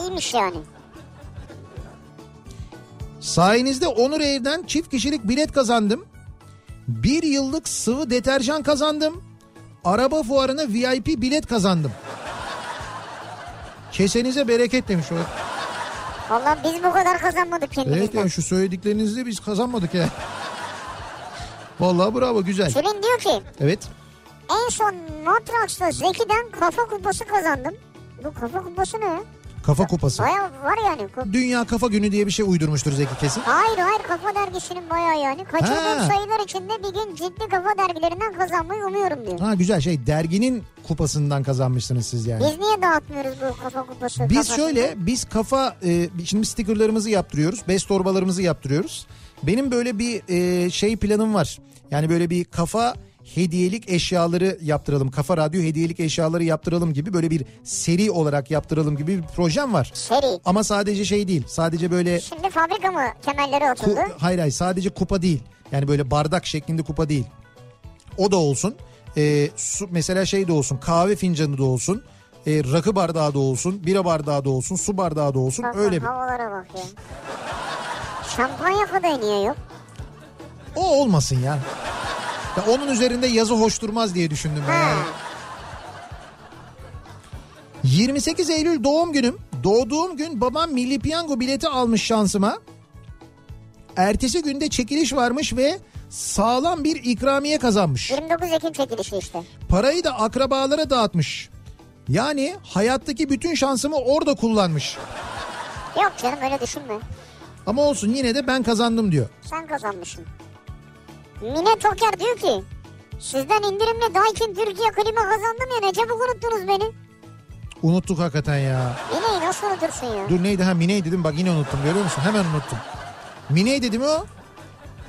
İyiymiş yani. Sayenizde Onur Ev'den çift kişilik bilet kazandım. Bir yıllık sıvı deterjan kazandım. Araba fuarına VIP bilet kazandım. Kesenize bereket demiş o. Valla biz bu kadar kazanmadık kendimizden. Evet yani şu söylediklerinizle biz kazanmadık ya. Vallahi bravo güzel. Tülin diyor ki Evet. en son Matrax'ta Zeki'den kafa kupası kazandım. Bu kafa kupası ne? Kafa kupası. Baya var yani. Dünya Kafa Günü diye bir şey uydurmuştur Zeki kesin. Hayır hayır kafa dergisinin baya yani. Kaçırdığım Ha. sayılar içinde bir gün ciddi kafa dergilerinden kazanmayı umuyorum diyor. Ha güzel şey derginin kupasından kazanmışsınız siz yani. Biz niye dağıtmıyoruz bu kafa kupası? Biz kafasını? şöyle biz kafa e, şimdi stikerlerimizi yaptırıyoruz. Bez torbalarımızı yaptırıyoruz. Benim böyle bir e, şey planım var. Yani böyle bir kafa hediyelik eşyaları yaptıralım. Kafa radyo hediyelik eşyaları yaptıralım gibi böyle bir seri olarak yaptıralım gibi bir projem var. Seri. Ama sadece şey değil. Sadece böyle Şimdi fabrika mı temelleri ku- oturdu? hayır hayır sadece kupa değil. Yani böyle bardak şeklinde kupa değil. O da olsun. E, su, mesela şey de olsun. Kahve fincanı da olsun. E, rakı bardağı da olsun. Bira bardağı da olsun. Su bardağı da olsun. Bak, Öyle bir. Havalara bak ya. Şampanya kadayı niye yok? O olmasın ya. Ya. Onun üzerinde yazı hoş durmaz diye düşündüm ben. Yani. 28 Eylül doğum günüm. Doğduğum gün babam milli piyango bileti almış şansıma. Ertesi günde çekiliş varmış ve sağlam bir ikramiye kazanmış. 29 Ekim çekilişi işte. Parayı da akrabalara dağıtmış. Yani hayattaki bütün şansımı orada kullanmış. Yok canım öyle düşünme. Ama olsun yine de ben kazandım diyor. Sen kazanmışsın. Mine Toker diyor ki sizden indirimle Daikin Türkiye klima kazandım ya ne çabuk unuttunuz beni. Unuttuk hakikaten ya. Mine'yi nasıl unutursun ya? Dur neydi ha Mine'yi dedim bak yine unuttum görüyor musun? Hemen unuttum. Mine dedim o.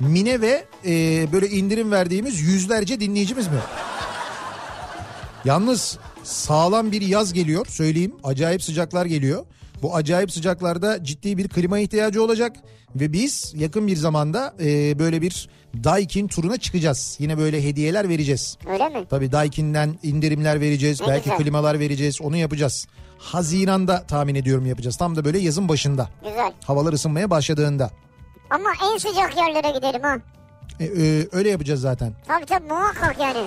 Mine ve e, böyle indirim verdiğimiz yüzlerce dinleyicimiz mi? Yalnız sağlam bir yaz geliyor söyleyeyim. Acayip sıcaklar geliyor. Bu acayip sıcaklarda ciddi bir klima ihtiyacı olacak. Ve biz yakın bir zamanda e, böyle bir Daikin turuna çıkacağız. Yine böyle hediyeler vereceğiz. Öyle mi? Tabii Daikin'den indirimler vereceğiz. Ne belki güzel. klimalar vereceğiz. Onu yapacağız. Haziran'da tahmin ediyorum yapacağız. Tam da böyle yazın başında. Güzel. Havalar ısınmaya başladığında. Ama en sıcak yerlere gidelim ha. E, e, öyle yapacağız zaten. Tabii tabii muhakkak yani.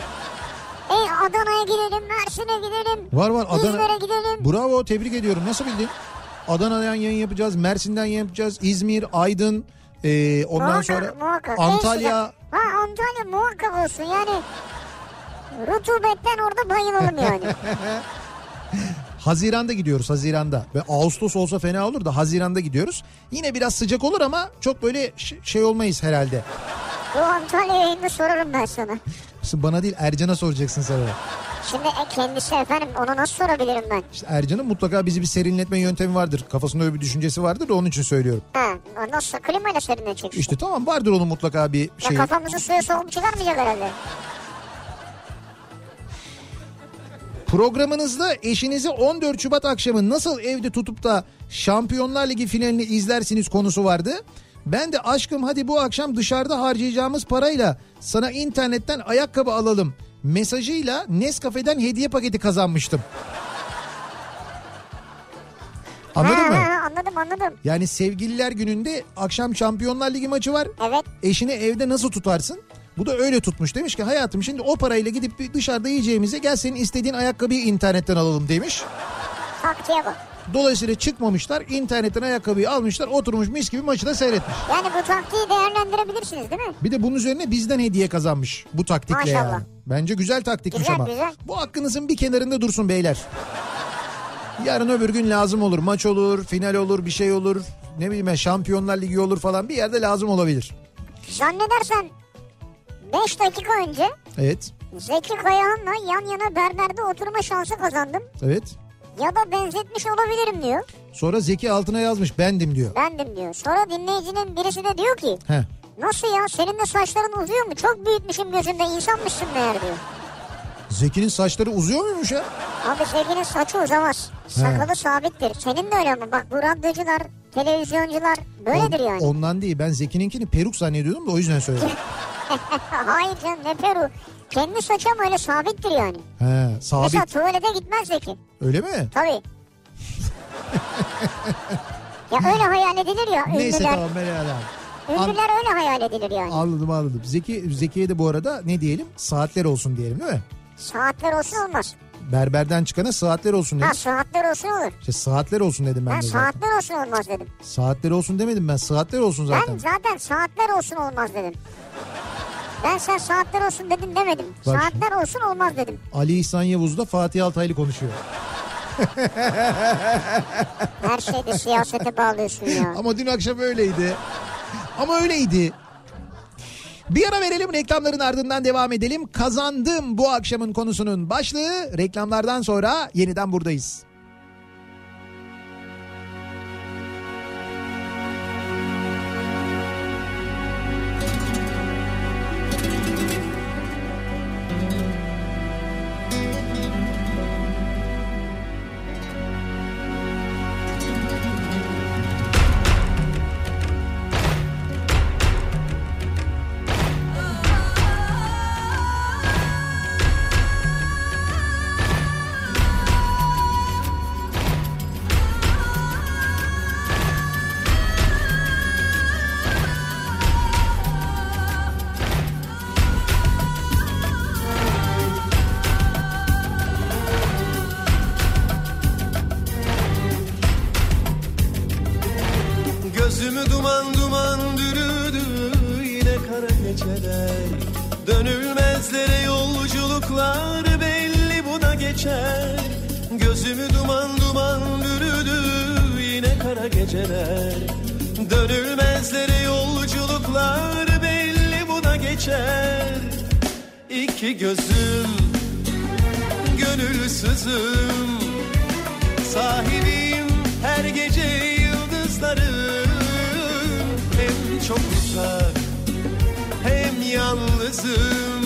E Adana'ya gidelim, Mersin'e gidelim. Var var Adana. İzmir'e gidelim. Bravo tebrik ediyorum. Nasıl bildin? Adana'dan yayın yapacağız. Mersin'den yayın yapacağız. İzmir, Aydın. e, ondan Muhakkak, sonra muhakkak. Antalya. Ha Antalya muhakkak olsun yani. Rutubetten orada bayılalım yani. Haziranda gidiyoruz Haziranda. Ve Ağustos olsa fena olur da Haziranda gidiyoruz. Yine biraz sıcak olur ama çok böyle şey olmayız herhalde. Bu Antalya yayında sorarım ben sana. Bana değil Ercan'a soracaksın onu. Şimdi e, kendisi efendim onu nasıl sorabilirim ben? İşte Ercan'ın mutlaka bizi bir serinletme yöntemi vardır. Kafasında öyle bir düşüncesi vardır da onun için söylüyorum. Ha nasıl klimayla serinletecek işte. İşte tamam vardır onun mutlaka bir Ya şey. kafamızı suya sokup çıkarmayacak herhalde. Programınızda eşinizi 14 Şubat akşamı nasıl evde tutup da Şampiyonlar Ligi finalini izlersiniz konusu vardı. Ben de aşkım hadi bu akşam dışarıda harcayacağımız parayla sana internetten ayakkabı alalım mesajıyla Nescafe'den hediye paketi kazanmıştım. Anladın ha, mı? ha, anladım anladım. Yani sevgililer gününde akşam Şampiyonlar Ligi maçı var. Evet. Eşini evde nasıl tutarsın? Bu da öyle tutmuş. Demiş ki hayatım şimdi o parayla gidip dışarıda yiyeceğimize gel senin istediğin ayakkabıyı internetten alalım demiş. Taktiğe bak. Dolayısıyla çıkmamışlar internetten ayakkabıyı almışlar oturmuş mis gibi maçı da seyretmiş. Yani bu taktiği değerlendirebilirsiniz değil mi? Bir de bunun üzerine bizden hediye kazanmış bu taktikle Maşallah. yani. Bence güzel taktikmiş Güzel, ama. güzel. Bu hakkınızın bir kenarında dursun beyler. Yarın öbür gün lazım olur. Maç olur, final olur, bir şey olur. Ne bileyim Şampiyonlar Ligi olur falan bir yerde lazım olabilir. Zannedersen 5 dakika önce Evet, Zeki Kayahan'la yan yana berberde oturma şansı kazandım. evet. Ya da benzetmiş olabilirim diyor. Sonra Zeki altına yazmış bendim diyor. Bendim diyor. Sonra dinleyicinin birisi de diyor ki Heh. Nasıl ya senin de saçların uzuyor mu? Çok büyütmüşüm gözünde insanmışsın meğer diyor. Zeki'nin saçları uzuyor muymuş ya? Abi Zeki'nin saçı uzamaz. Sakalı sabittir. Senin de öyle mi? Bak bu radyocular, televizyoncular böyledir On- yani. Ondan değil ben Zeki'ninkini peruk zannediyordum da o yüzden söyledim. Hayır canım ne peru. Kendi saçı ama öyle sabittir yani. He, sabit. Mesela tuvalete gitmez Zeki. Öyle mi? Tabii. ya öyle hayal edilir ya Neyse ünlüler. tamam ben hala. An- Ünlüler öyle hayal edilir yani. Anladım anladım. Zeki Zeki'ye de bu arada ne diyelim? Saatler olsun diyelim değil mi? Saatler olsun olmaz. Berberden çıkana saatler olsun dedim. Ha saatler olsun olur. İşte saatler olsun dedim ben Ben de zaten. saatler olsun olmaz dedim. Saatler olsun demedim ben. Saatler olsun zaten. Ben zaten saatler olsun olmaz dedim. Ben sen saatler olsun dedin demedim. Bak saatler olsun olmaz dedim. Ali İhsan Yavuz da Fatih Altaylı konuşuyor. Her şeyde siyasete bağlıyorsun ya. Ama dün akşam öyleydi. Ama öyleydi. Bir ara verelim reklamların ardından devam edelim. Kazandım bu akşamın konusunun başlığı. Reklamlardan sonra yeniden buradayız. Geçer. İki gözüm gönülsüzüm Sahibim her gece yıldızların Hem çok uzak hem yalnızım.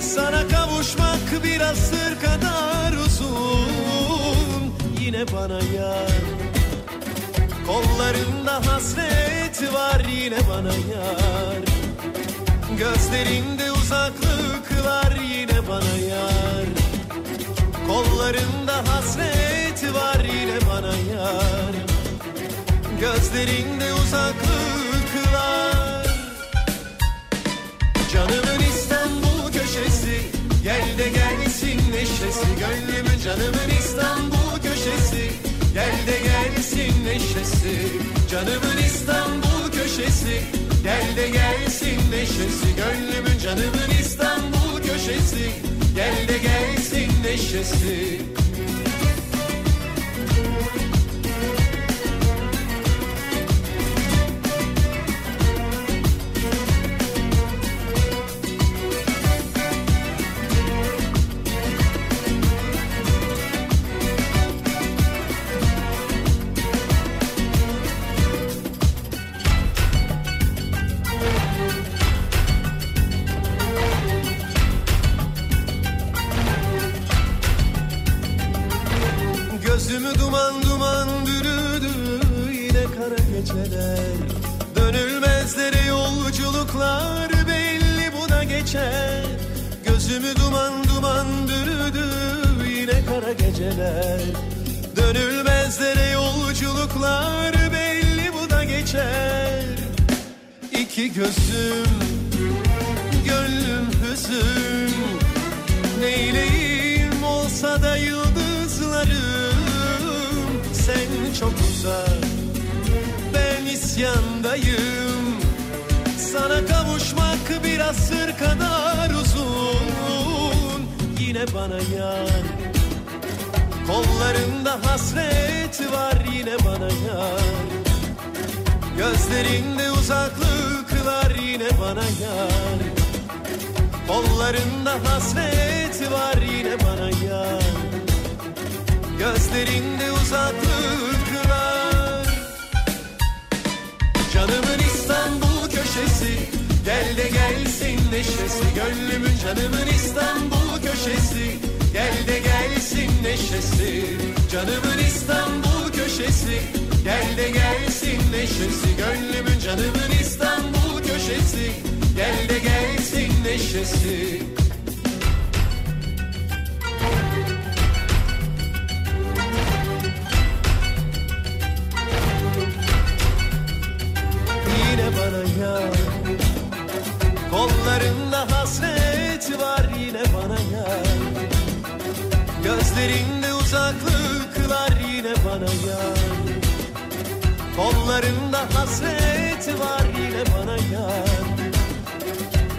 Sana kavuşmak bir asır kadar uzun. Yine bana yar. Kollarında hasret var yine bana yar Gözlerinde uzaklıklar yine bana yar. Kollarında hasret var yine bana yar. Gözlerinde uzaklıklar. Canımın İstanbul köşesi Gel de gelsin neşesi. Gönlümün canımın İstanbul köşesi Gel de gelsin neşesi. Canımın İstanbul köşesi Gel de gelsin neşesi Gönlümün canımın İstanbul köşesi. Gel de gelsin neşesi neşesi. Yine bana yar. Kollarında hasret var yine bana yar. Gözlerinde uzaklıklar yine bana yar. Kollarında hasret var yine bana yar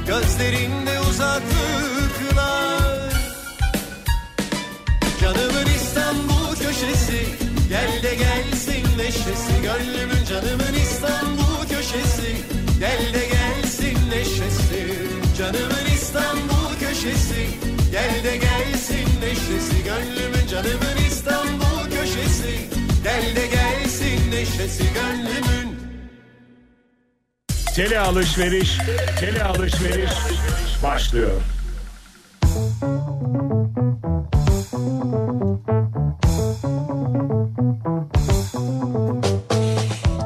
Gözlerinde uzaklıklar. Canımın İstanbul köşesi Gel de gelsin neşesi. Gönlümün canımın İstanbul köşesi Gel de gelsin neşesi. Canımın İstanbul köşesi Gel de gelsin neşesi. Gönlümün canımın İstanbul köşesi Gel de gelsin neşesi. Gönlümün Tele alışveriş, tele alışveriş başlıyor.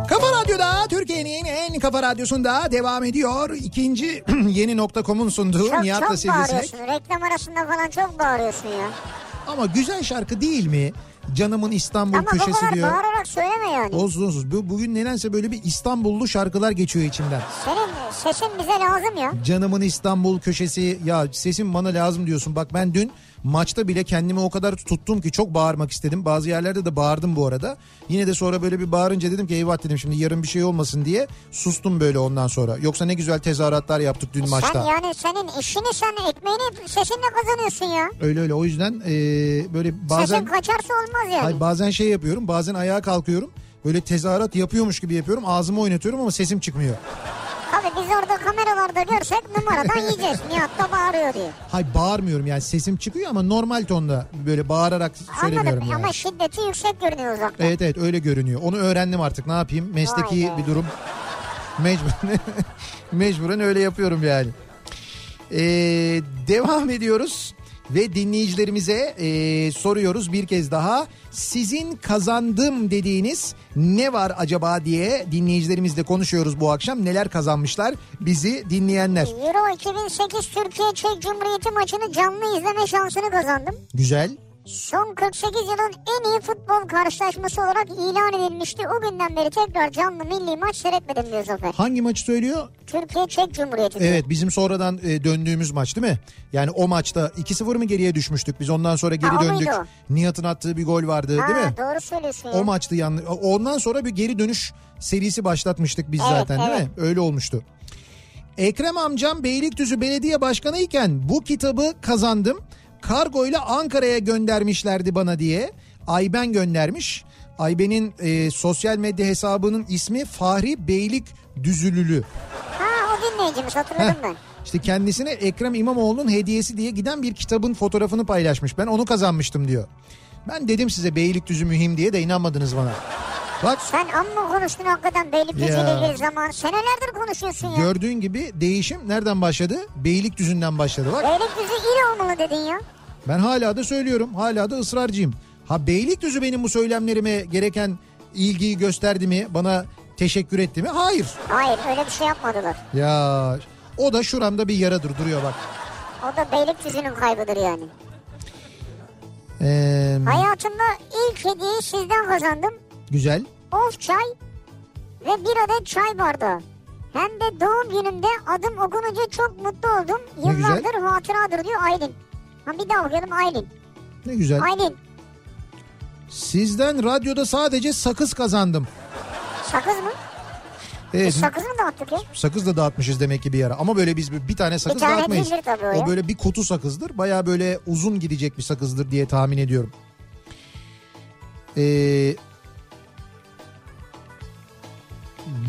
Kafa Radyo'da Türkiye'nin en kafa radyosunda devam ediyor. İkinci yeni nokta.com'un sunduğu Çok Nihat'la çok Sivrisinek. bağırıyorsun. Reklam arasında falan çok bağırıyorsun ya. Ama güzel şarkı değil mi? Canımın İstanbul Ama bu köşesi kadar diyor. bağırarak söyleme yani. Olsun olsun. Bu, bugün nedense böyle bir İstanbullu şarkılar geçiyor içimden. Senin sesin bize lazım ya. Canımın İstanbul köşesi ya sesim bana lazım diyorsun. Bak ben dün maçta bile kendimi o kadar tuttum ki çok bağırmak istedim. Bazı yerlerde de bağırdım bu arada. Yine de sonra böyle bir bağırınca dedim ki eyvah dedim şimdi yarın bir şey olmasın diye sustum böyle ondan sonra. Yoksa ne güzel tezahüratlar yaptık dün maçta. Sen yani senin işini sen ekmeğini sesinle kazanıyorsun ya. Öyle öyle o yüzden e, böyle bazen Sesin kaçarsa olmaz yani. Hayır, bazen şey yapıyorum bazen ayağa kalkıyorum. Böyle tezahürat yapıyormuş gibi yapıyorum ağzımı oynatıyorum ama sesim çıkmıyor. Tabii biz orada kameralarda görsek numaradan yiyeceğiz. Nihat da bağırıyor diye. Hay bağırmıyorum yani sesim çıkıyor ama normal tonda böyle bağırarak söylemiyorum Anladım yani. ama şiddeti yüksek görünüyor uzaktan. Evet evet öyle görünüyor. Onu öğrendim artık ne yapayım mesleki Vay be. bir durum. Mecburen, mecburen öyle yapıyorum yani. Ee, devam ediyoruz ve dinleyicilerimize e, soruyoruz bir kez daha. Sizin kazandım dediğiniz ne var acaba diye dinleyicilerimizle konuşuyoruz bu akşam. Neler kazanmışlar bizi dinleyenler. Euro 2008 Türkiye Çek Cumhuriyeti maçını canlı izleme şansını kazandım. Güzel. Son 48 yılın en iyi futbol karşılaşması olarak ilan edilmişti. O günden beri tekrar canlı milli maç seyretmedim diyor Zafer. Hangi maçı söylüyor? Türkiye Çek Cumhuriyeti. diyor. Evet bizim sonradan e, döndüğümüz maç değil mi? Yani o maçta 2-0 mı geriye düşmüştük? Biz ondan sonra geri Ha, döndük. muydu Nihat'ın attığı bir gol vardı Ha, değil mi? Doğru söylüyorsun ya. O maçtı yanlış. Ondan sonra bir geri dönüş serisi başlatmıştık biz Evet, zaten değil evet. mi? Öyle olmuştu. Ekrem amcam Beylikdüzü Belediye Başkanı iken bu kitabı kazandım. Kargo ile Ankara'ya göndermişlerdi bana diye. Ayben göndermiş. Ayben'in e, sosyal medya hesabının ismi Fahri Beylik Düzülülü. Ha o dinleyicimiz hatırladım ben. İşte kendisine Ekrem İmamoğlu'nun hediyesi diye giden bir kitabın fotoğrafını paylaşmış. Ben onu kazanmıştım diyor. Ben dedim size Beylikdüzü mühim diye de inanmadınız bana. Bak Sen amma konuştun hakikaten Beylikdüzü ile ilgili zaman. Senelerdir konuşuyorsun ya. gördüğün gibi değişim nereden başladı? Beylikdüzü'nden başladı. Bak Beylikdüzü il olmalı dedin ya. Ben hala da söylüyorum. Hala da ısrarcıyım. Ha Beylikdüzü benim bu söylemlerime gereken ilgiyi gösterdi mi? Bana teşekkür etti mi? Hayır. Hayır öyle bir şey yapmadılar. Ya o da şuramda bir yaradır duruyor bak. O da Beylikdüzü'nün kaybıdır yani. Ee, Hayatımda ilk hediyeyi sizden kazandım. güzel. Of çay ve bir adet çay bardağı. Hem de doğum günümde adım okununca çok mutlu oldum. Yıllardır hatıradır diyor Aylin. Ha bir daha okuyalım Aylin. Ne güzel. Aylin Sizden radyoda sadece sakız kazandım. sakız mı? Evet. Biz sakız mı dağıttık ya? Sakız da dağıtmışız demek ki bir ara. Ama böyle biz bir tane sakız Bir tane dağıtmayız. tabii o ya. böyle bir kutu sakızdır. Baya böyle uzun gidecek bir sakızdır diye tahmin ediyorum. Ee,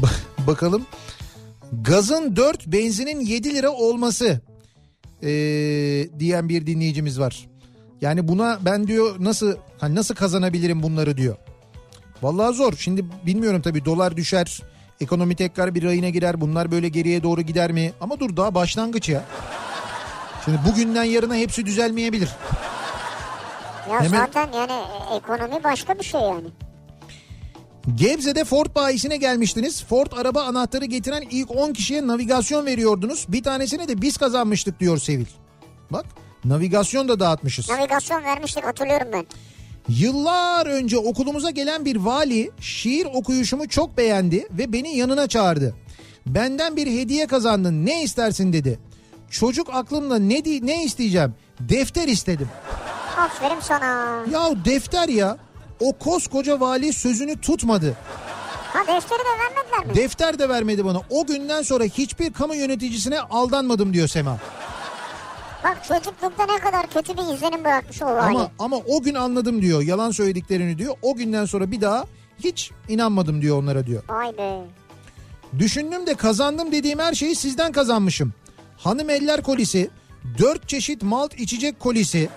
ba- bakalım. Gazın 4 benzinin 7 lira olması ee, diyen bir dinleyicimiz var. Yani buna ben diyor nasıl hani nasıl kazanabilirim bunları diyor. Vallahi zor. Şimdi bilmiyorum tabii dolar düşer. Ekonomi tekrar bir rayına girer. Bunlar böyle geriye doğru gider mi? Ama dur daha başlangıç ya. Şimdi bugünden yarına hepsi düzelmeyebilir. Ya Hemen- zaten yani e, ekonomi başka bir şey yani. Gebze'de Ford bayisine gelmiştiniz. Ford araba anahtarı getiren ilk 10 kişiye navigasyon veriyordunuz. Bir tanesini de biz kazanmıştık diyor Sevil. Bak navigasyon da dağıtmışız. Navigasyon vermiştik hatırlıyorum ben. Yıllar önce okulumuza gelen bir vali şiir okuyuşumu çok beğendi ve beni yanına çağırdı. Benden bir hediye kazandın ne istersin dedi. Çocuk aklımda ne ne isteyeceğim? Defter istedim. Aferin sana. Ya defter ya. O koskoca vali sözünü tutmadı. Ha defteri de vermediler mi? Defter de vermedi bana. O günden sonra hiçbir kamu yöneticisine aldanmadım diyor Sema. Bak çocuklukta ne kadar kötü bir izlenim bırakmış o vali. Ama ama o gün anladım diyor. Yalan söylediklerini diyor. O günden sonra bir daha hiç inanmadım diyor onlara diyor. Vay be. Düşündüm de kazandım dediğim her şeyi sizden kazanmışım. Hanım eller kolisi, dört çeşit malt içecek kolisi.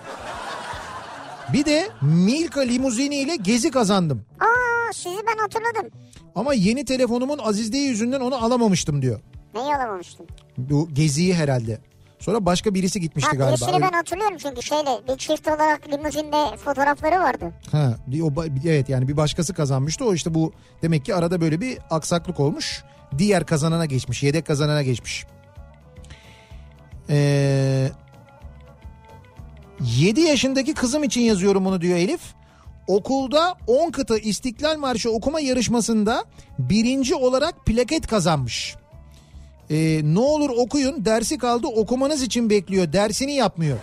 Bir de Milka limuzini ile gezi kazandım. Aa sizi ben hatırladım. Ama yeni telefonumun azizliği yüzünden onu alamamıştım diyor. Neyi alamamıştım? Bu geziyi herhalde. Sonra başka birisi gitmişti Ha galiba. birisini ben hatırlıyorum çünkü şeyle bir çift olarak limuzinde fotoğrafları vardı. Ha, o, evet yani bir başkası kazanmıştı. O işte bu demek ki arada böyle bir aksaklık olmuş. Diğer kazanana geçmiş. Yedek kazanana geçmiş. Ee, 7 yaşındaki kızım için yazıyorum bunu diyor Elif. Okulda 10 kıta İstiklal Marşı okuma yarışmasında birinci olarak plaket kazanmış. Ee, ne olur okuyun dersi kaldı okumanız için bekliyor dersini yapmıyor.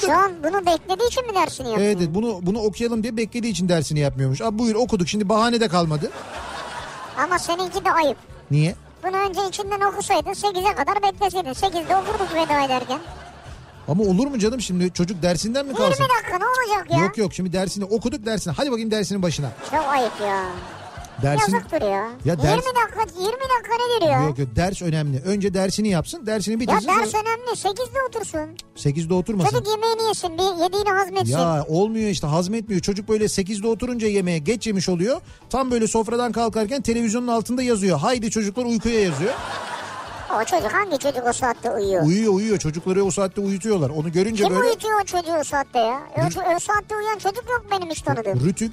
Şu an bunu beklediği için mi dersini yapıyor? Evet evet, bunu bunu okuyalım diye beklediği için dersini yapmıyormuş. Abi buyur okuduk şimdi bahane de kalmadı. Ama seninki de ayıp. Niye? Bunu önce içinden okusaydın 8'e kadar bekleseydin. 8'de okurduk veda ederken. Ama olur mu canım şimdi çocuk dersinden mi 20 kalsın? dakika ne olacak ya? Yok yok şimdi dersini okuduk dersini. Hadi bakayım dersinin başına. Çok ayıp ya. Dersin Yazıktır ya. Ya 20 ders- dakika 20 dakika nedir ya? Yok yok ders önemli. Önce dersini yapsın. Dersini Ya bitirsin. ders sonra- önemli. 8'de otursun. 8'de oturmasın. Çocuk yemeğini yesin. Bir yediğini hazmetsin. Ya olmuyor işte hazmetmiyor. Çocuk böyle 8'de oturunca yemeğe geç yemiş oluyor. Tam böyle sofradan kalkarken televizyonun altında yazıyor. Haydi çocuklar uykuya yazıyor. O çocuk hangi çocuk o saatte uyuyor? Uyuyor uyuyor. Çocukları o saatte uyutuyorlar. Onu görünce Kim böyle uyutuyor o çocuğu o saatte ya? O, o saatte uyuyan çocuk yok benim hiç tanıdığım. rütük.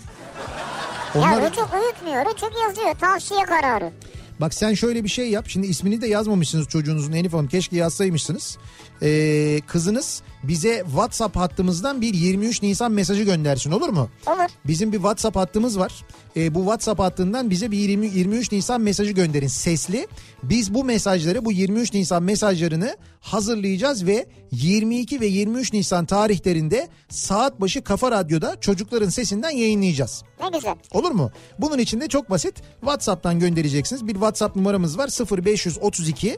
Ya Onlar Rütük uyutmuyor. Rütük yazıyor. Tavsiye kararı. Bak sen şöyle bir şey yap. Şimdi ismini de yazmamışsınız çocuğunuzun Elif Hanım. Keşke yazsaymışsınız. Ee, kızınız bize WhatsApp hattımızdan bir 23 Nisan mesajı göndersin olur mu? Olur. Bizim bir WhatsApp hattımız var. Ee, bu WhatsApp hattından bize bir 20, 23 Nisan mesajı gönderin sesli. Biz bu mesajları bu 23 Nisan mesajlarını hazırlayacağız ve 22 ve 23 Nisan tarihlerinde saat başı Kafa Radyo'da çocukların sesinden yayınlayacağız. Ne güzel. Olur mu? Bunun için de çok basit. WhatsApp'tan göndereceksiniz. Bir WhatsApp numaramız var 0532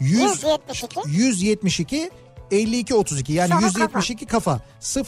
100 172. 172 52 32 yani Sonra 172 kafa.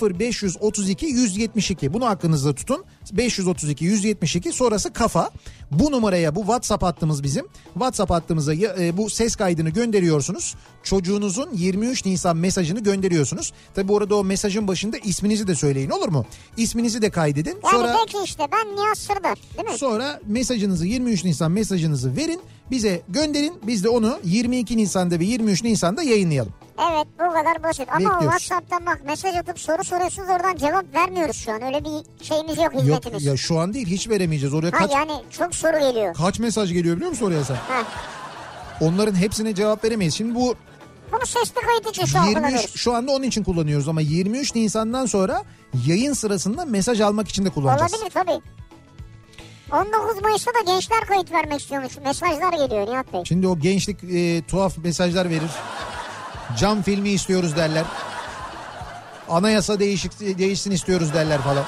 0532 172 bunu aklınızda tutun. 532 172 sonrası kafa. Bu numaraya bu WhatsApp hattımız bizim. WhatsApp hattımıza e, bu ses kaydını gönderiyorsunuz. Çocuğunuzun 23 Nisan mesajını gönderiyorsunuz. Tabi bu arada o mesajın başında isminizi de söyleyin olur mu? İsminizi de kaydedin. Yani sonra peki işte ben Nihat Sırdar değil mi? Sonra mesajınızı 23 Nisan mesajınızı verin bize gönderin. Biz de onu 22 Nisan'da ve 23 Nisan'da yayınlayalım. Evet bu kadar basit. Ama Bekliyoruz. WhatsApp'tan bak mesaj atıp soru soruyorsunuz oradan cevap vermiyoruz şu an. Öyle bir şeyimiz yok Yok hizmetimiz. ya şu an değil hiç veremeyeceğiz oraya ha kaç yani çok soru geliyor. kaç mesaj geliyor biliyor musun oraya sen? Ha. Onların hepsine cevap veremeyiz. Şimdi bu Bunu sesli kayıt için şu an 23 kullanıyoruz. şu anda onun için kullanıyoruz ama 23 Nisan'dan sonra yayın sırasında mesaj almak için de kullanacağız. Olabilir tabii. 19 Mayıs'ta da gençler kayıt vermek istiyormuş. Mesajlar geliyor Nihat Bey. Şimdi o gençlik e, tuhaf mesajlar verir. Cam filmi istiyoruz derler. Anayasa değişik değişsin istiyoruz derler falan.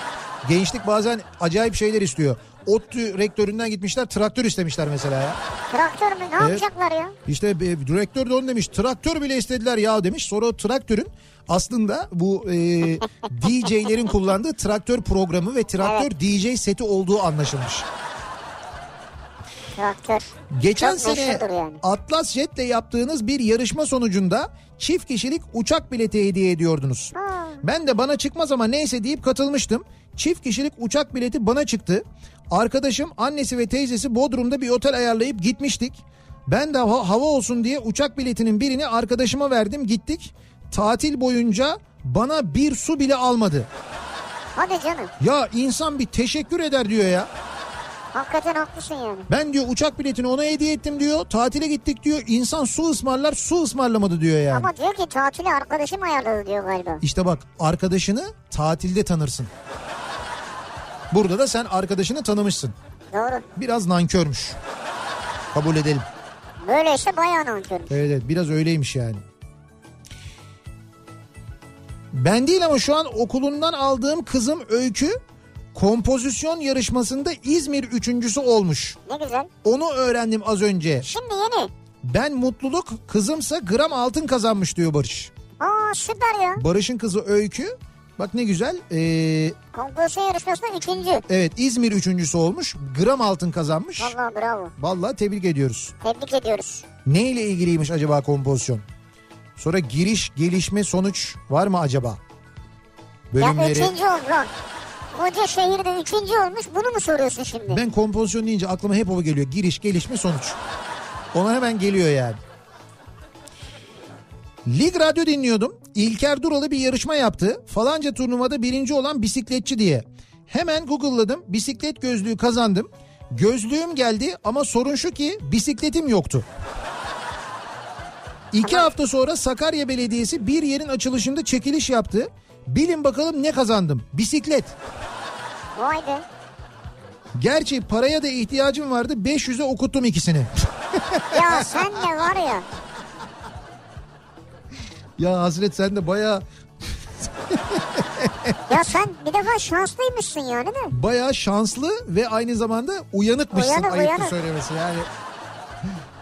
Gençlik bazen acayip şeyler istiyor. ODTÜ rektöründen gitmişler traktör istemişler mesela ya. Traktör mü? Ne yapacaklar ya? İşte e, direktör de onu demiş. Traktör bile istediler ya demiş. Sonra o traktörün aslında bu e, DJ'lerin kullandığı traktör programı ve traktör DJ seti olduğu anlaşılmış. Traktör. Geçen Çok sene yani. Atlas Jet'le yaptığınız bir yarışma sonucunda çift kişilik uçak bileti hediye ediyordunuz. Ha. Ben de bana çıkmaz ama neyse deyip katılmıştım. Çift kişilik uçak bileti bana çıktı. Arkadaşım, annesi ve teyzesi Bodrum'da bir otel ayarlayıp gitmiştik. Ben de hava, hava olsun diye uçak biletinin birini arkadaşıma verdim gittik. Tatil boyunca bana bir su bile almadı. Hadi canım. Ya insan bir teşekkür eder diyor ya. Hakikaten haklısın yani. Ben diyor uçak biletini ona hediye ettim diyor. Tatile gittik diyor. İnsan su ısmarlar su ısmarlamadı diyor yani. Ama diyor ki tatili arkadaşım ayarladı diyor galiba. İşte bak arkadaşını tatilde tanırsın. Burada da sen arkadaşını tanımışsın. Doğru. Biraz nankörmüş. Kabul edelim. Böyleyse bayağı nankör. Evet, evet biraz öyleymiş yani. Ben değil ama şu an okulundan aldığım kızım Öykü kompozisyon yarışmasında İzmir üçüncüsü olmuş. Ne güzel. Onu öğrendim az önce. Şimdi yeni. Ben mutluluk kızımsa gram altın kazanmış diyor Barış. Aa süper ya. Barış'ın kızı Öykü bak ne güzel ee, Kompozisyon yarışmasında üçüncü. evet İzmir üçüncüsü olmuş gram altın kazanmış. Vallahi bravo. Vallahi tebrik ediyoruz. Tebrik ediyoruz. Neyle ilgiliymiş acaba kompozisyon? Sonra giriş, gelişme, sonuç var mı acaba? Ya Bölümleri. üçüncü oldu. Koca şehirde üçüncü olmuş bunu mu soruyorsun şimdi? Ben kompozisyon deyince aklıma hep o geliyor. Giriş, gelişme, sonuç. Ona hemen geliyor yani. Lig Radyo dinliyordum. İlker Duralı bir yarışma yaptı. Falanca turnuvada birinci olan bisikletçi diye. Hemen Google'ladım. Bisiklet gözlüğü kazandım. Gözlüğüm geldi ama sorun şu ki bisikletim yoktu. İki hafta sonra Sakarya Belediyesi bir yerin açılışında çekiliş yaptı. Bilin bakalım ne kazandım? Bisiklet. Vay be. Gerçi paraya da ihtiyacım vardı. 500'e okuttum ikisini. Ya sen de var ya. ya Hasret sen de baya Ya sen bir defa şanslıymışsın yani de. baya şanslı ve aynı zamanda uyanıkmışsın Uyanık, ayıptır uyanık. söylemesi yani.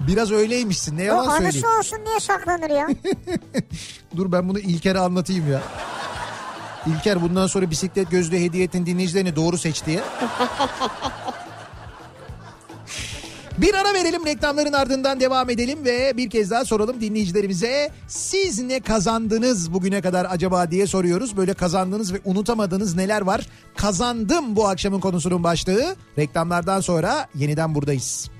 Biraz öyleymişsin ne O yalan söyleyeyim. anısı olsun diye saklanır ya. Dur ben bunu İlker'e anlatayım ya. İlker bundan sonra bisiklet gözlüğü hediye ettin dinleyicilerini doğru seç diye. Bir ara verelim reklamların ardından devam edelim ve bir kez daha soralım dinleyicilerimize. Siz ne kazandınız bugüne kadar acaba diye soruyoruz. Böyle kazandığınız ve unutamadığınız neler var? Kazandım bu akşamın konusunun başlığı. Reklamlardan sonra yeniden buradayız.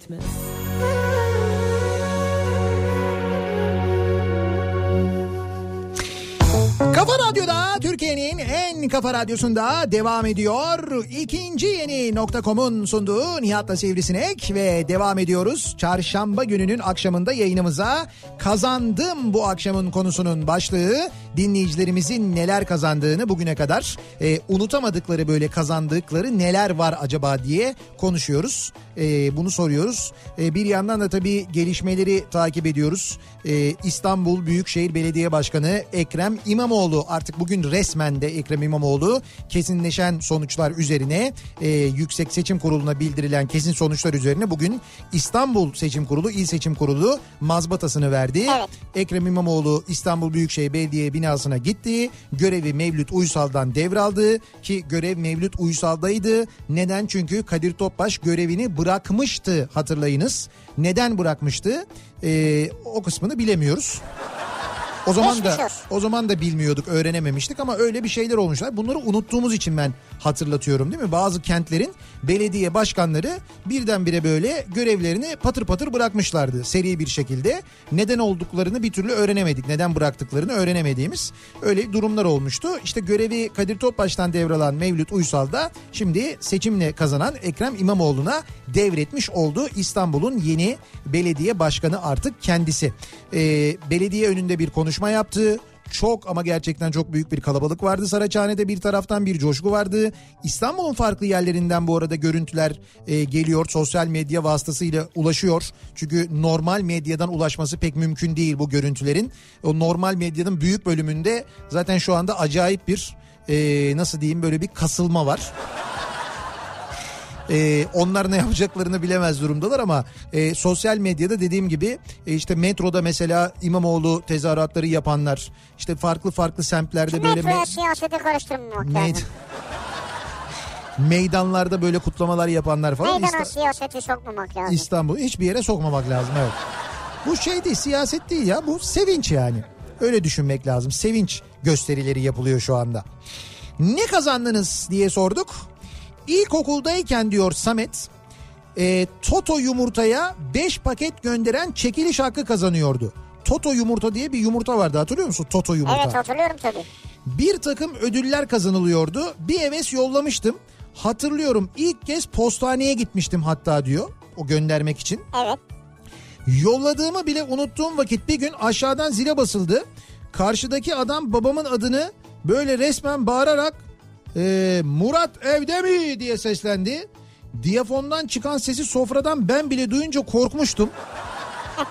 Bitmez Kafa Radyo'da Türkiye'nin en kafa radyosunda devam ediyor. İkinci yeni nokta.com'un sunduğu Nihat'la Sivrisinek ve devam ediyoruz. Çarşamba gününün akşamında yayınımıza kazandım bu akşamın konusunun başlığı. Dinleyicilerimizin neler kazandığını bugüne kadar e, unutamadıkları böyle kazandıkları neler var acaba diye konuşuyoruz. E, bunu soruyoruz. E, bir yandan da tabii gelişmeleri takip ediyoruz. E, İstanbul Büyükşehir Belediye Başkanı Ekrem İmamoğlu artık bugün resmen de Ekrem İmamoğlu kesinleşen sonuçlar üzerine e, Yüksek Seçim Kurulu'na bildirilen kesin sonuçlar üzerine bugün İstanbul Seçim Kurulu İl Seçim Kurulu mazbatasını verdi. Evet. Ekrem İmamoğlu İstanbul Büyükşehir Belediye binasına gitti. Görevi Mevlüt Uysal'dan devraldı ki görev Mevlüt Uysal'daydı. Neden? Çünkü Kadir Topbaş görevini bırakmıştı hatırlayınız. Neden bırakmıştı? Ee, o kısmını bilemiyoruz. O zaman da o zaman da bilmiyorduk, öğrenememiştik ama öyle bir şeyler olmuşlar. Bunları unuttuğumuz için ben hatırlatıyorum değil mi? Bazı kentlerin belediye başkanları birdenbire böyle görevlerini patır patır bırakmışlardı seri bir şekilde. Neden olduklarını bir türlü öğrenemedik. Neden bıraktıklarını öğrenemediğimiz öyle durumlar olmuştu. İşte görevi Kadir Topbaş'tan devralan Mevlüt Uysal da şimdi seçimle kazanan Ekrem İmamoğlu'na devretmiş oldu. İstanbul'un yeni belediye başkanı artık kendisi. Ee, belediye önünde bir konuşma yaptı. Çok ama gerçekten çok büyük bir kalabalık vardı Saraçhane'de bir taraftan bir coşku vardı. İstanbul'un farklı yerlerinden bu arada görüntüler e, geliyor sosyal medya vasıtasıyla ulaşıyor. Çünkü normal medyadan ulaşması pek mümkün değil bu görüntülerin. O normal medyanın büyük bölümünde zaten şu anda acayip bir e, nasıl diyeyim böyle bir kasılma var. Ee, onlar ne yapacaklarını bilemez durumdalar ama e, sosyal medyada dediğim gibi e, işte metroda mesela İmamoğlu tezahüratları yapanlar işte farklı farklı semtlerde böyle Metroya me- siyasete karıştırmamak lazım. meydanlarda böyle kutlamalar yapanlar falan Meydana İsta- siyaseti sokmamak lazım. İstanbul hiçbir yere sokmamak lazım evet. Bu şey değil siyaset değil ya bu sevinç yani. Öyle düşünmek lazım. Sevinç gösterileri yapılıyor şu anda. Ne kazandınız diye sorduk. İlkokuldayken diyor Samet e, Toto yumurtaya 5 paket gönderen çekiliş hakkı kazanıyordu. Toto yumurta diye bir yumurta vardı hatırlıyor musun? Toto yumurta. Evet hatırlıyorum tabii. Bir takım ödüller kazanılıyordu. Bir heves yollamıştım. Hatırlıyorum ilk kez postaneye gitmiştim hatta diyor. O göndermek için. Evet. Yolladığımı bile unuttuğum vakit bir gün aşağıdan zile basıldı. Karşıdaki adam babamın adını böyle resmen bağırarak "Ee, Murat evde mi diye seslendi. Diyafondan çıkan sesi sofradan ben bile duyunca korkmuştum.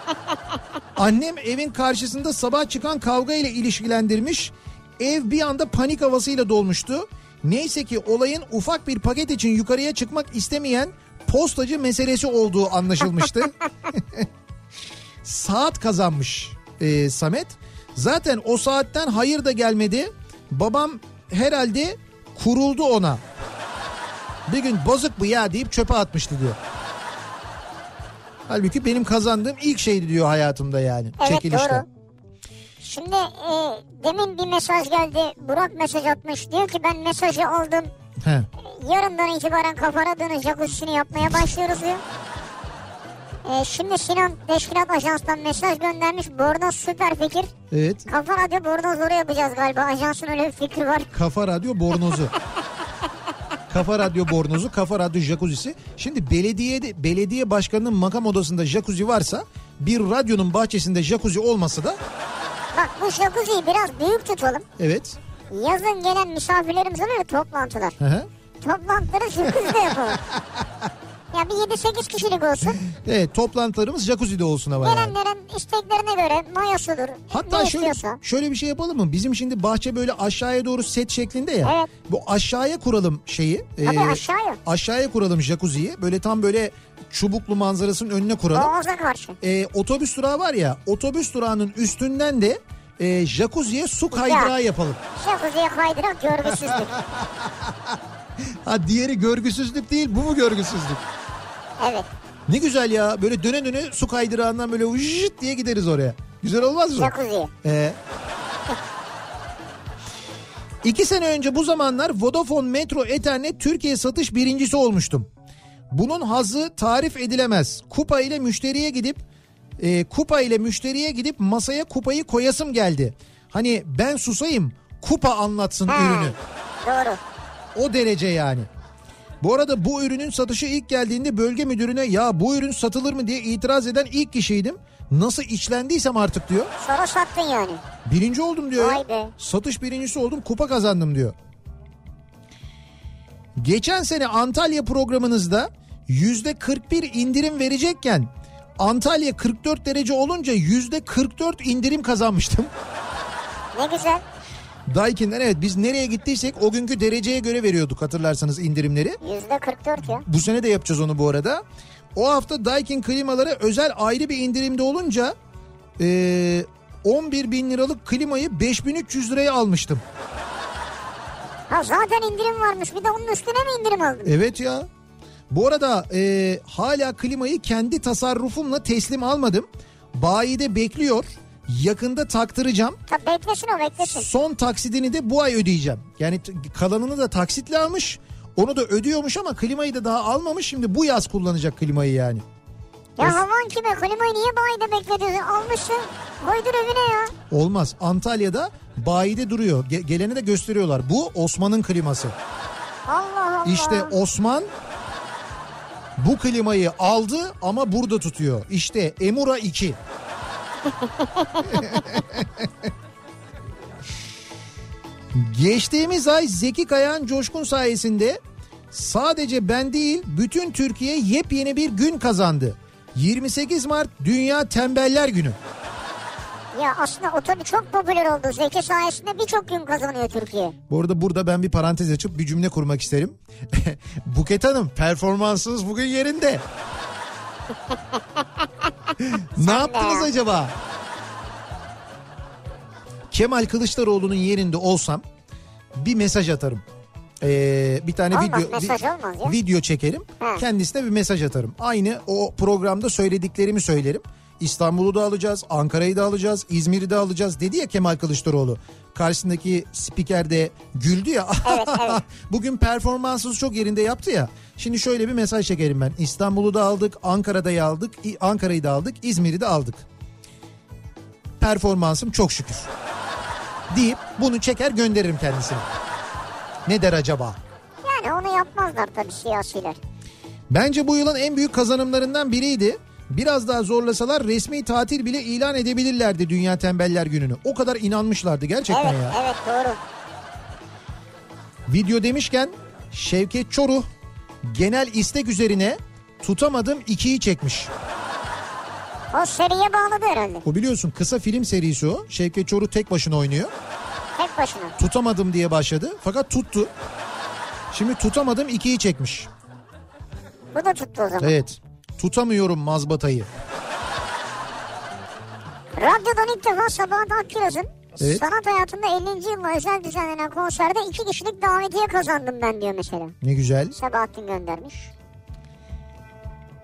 Annem evin karşısında sabah çıkan kavga ile ilişkilendirmiş. Ev bir anda panik havasıyla dolmuştu. Neyse ki olayın ufak bir paket için yukarıya çıkmak istemeyen postacı meselesi olduğu anlaşılmıştı. Saat kazanmış e, Samet. Zaten o saatten hayır da gelmedi. Babam herhalde kuruldu ona. Bir gün bozuk bu ya deyip çöpe atmıştı diyor. Halbuki benim kazandığım ilk şeydi diyor hayatımda yani. Evet çekilişte. doğru. Şimdi e, demin bir mesaj geldi. Burak mesaj atmış. Diyor ki ben mesajı aldım. He. Yarından itibaren kafa radyonun jacuzzi'sini yapmaya başlıyoruz diyor. E, şimdi Sinan Teşkilat Ajans'tan mesaj göndermiş. Bornoz süper fikir. Evet. Kafa radyo bornozları yapacağız galiba. Ajansın öyle bir fikri var. Kafa Radyo Bornozu. Kafa Radyo Bornozu, Kafa Radyo Jacuzzi'si. Şimdi belediye belediye başkanının makam odasında jacuzzi varsa bir radyonun bahçesinde jacuzzi olmasa da Bak bu jacuzziyi biraz büyük tutalım. evet. Yazın gelen misafirlerimiz oluyor toplantılar. Hı hı. Toplantıları jacuzzi'de yapalım. ya bir 7-8 kişilik olsun. Evet toplantılarımız jacuzzi'de olsun ama yani. Gelenlerin isteklerine göre mayasıdır. Hatta şöyle istiyorsa. şöyle bir şey yapalım mı? Bizim şimdi bahçe böyle aşağıya doğru set şeklinde ya. Evet. Bu aşağıya kuralım şeyi. Tabii e, aşağıya. Aşağıya kuralım jacuzziyi. Böyle tam böyle çubuklu manzarasının önüne kuralım. Boğaz'a karşı. E, otobüs durağı var ya otobüs durağının üstünden de e, jacuzziye su kaydırağı yapalım. Jacuzziye kaydırak görgüsüzlük. Ha diğeri görgüsüzlük değil bu mu görgüsüzlük? Evet. Ne güzel ya böyle döne döne su kaydırağından böyle vıжıt diye gideriz oraya. Güzel olmaz mı? Jacuzziye. Ee, iki sene önce bu zamanlar Vodafone Metro Ethernet Türkiye satış birincisi olmuştum. Bunun hazı tarif edilemez. Kupa ile müşteriye gidip e, kupa ile müşteriye gidip masaya kupayı koyasım geldi. Hani ben susayım kupa anlatsın Ha, ürünü. Doğru. O derece yani. Bu arada bu ürünün satışı ilk geldiğinde bölge müdürüne ya bu ürün satılır mı diye itiraz eden ilk kişiydim. Nasıl içlendiysem artık diyor. Sonra sattın yani. Birinci oldum diyor. Vay be. Satış birincisi oldum kupa kazandım diyor. Geçen sene Antalya programınızda yüzde 41 indirim verecekken Antalya 44 derece olunca yüzde 44 indirim kazanmıştım. Ne güzel. Daikin'den evet biz nereye gittiysek o günkü dereceye göre veriyorduk hatırlarsanız indirimleri. Yüzde 44 ya. Bu sene de yapacağız onu bu arada. O hafta Daikin klimaları özel ayrı bir indirimde olunca eee 11 bin liralık klimayı 5300 liraya almıştım. Ha zaten indirim varmış. Bir de onun üstüne mi indirim aldın? Evet ya. Bu arada eee, hala klimayı kendi tasarrufumla teslim almadım. Bayide bekliyor. Yakında taktıracağım. Tabii beklesin o beklesin. Son taksidini de bu ay ödeyeceğim. Yani kalanını da taksitle almış. Onu da ödüyormuş ama klimayı da daha almamış. Şimdi bu yaz kullanacak klimayı yani. Ya havan kime? Klimayı niye bayide bekletiyorsun? Almışsın. Koydur evine ya. Olmaz. Antalya'da bayide duruyor. Ge- gelene de gösteriyorlar. Bu Osman'ın kliması. Allah Allah. İşte Osman bu klimayı aldı ama burada tutuyor. İşte Emura 2. Geçtiğimiz ay Zeki Kayan Coşkun sayesinde sadece ben değil bütün Türkiye yepyeni bir gün kazandı. 28 Mart Dünya Tembeller Günü. Ya aslında o tabii çok popüler oldu. Zeki sayesinde birçok gün kazanıyor Türkiye. Bu arada burada ben bir parantez açıp bir cümle kurmak isterim. Buket Hanım performansınız bugün yerinde. ne yaptınız ya. acaba? Kemal Kılıçdaroğlu'nun yerinde olsam bir mesaj atarım. Ee, bir tane Olmaz, video vi- video çekerim. Ha. Kendisine bir mesaj atarım. Aynı o programda söylediklerimi söylerim. İstanbul'u da alacağız, Ankara'yı da alacağız, İzmir'i de alacağız dedi ya Kemal Kılıçdaroğlu. Karşısındaki spiker de güldü ya. Evet, evet. Bugün performansınız çok yerinde yaptı ya. Şimdi şöyle bir mesaj çekerim ben. İstanbul'u da aldık, Ankara'da aldık, Ankara'yı da aldık, İzmir'i de aldık. Performansım çok şükür. Deyip bunu çeker gönderirim kendisine. Ne der acaba? Yani onu yapmazlar tabii siyasiler. Bence bu yılın en büyük kazanımlarından biriydi. Biraz daha zorlasalar resmi tatil bile ilan edebilirlerdi Dünya Tembeller Günü'nü. O kadar inanmışlardı gerçekten Evet, ya. evet doğru. Video demişken Şevket Çoruh genel istek üzerine tutamadım ikiyi çekmiş. O seriye bağladı herhalde. O biliyorsun kısa film serisi o. Şevket Çoruh tek başına oynuyor. Tek başına. Tutamadım diye başladı fakat tuttu. Şimdi tutamadım ikiyi çekmiş. Bu da tuttu o zaman. Evet. Tutamıyorum mazbatayı. Radyodan ilk defa Sabahat Akkiraz'ın Evet. sanat hayatında 50. yılla özel düzenlenen konserde iki kişilik davetiye kazandım ben diyor mesela. Ne güzel. Sabahattin göndermiş.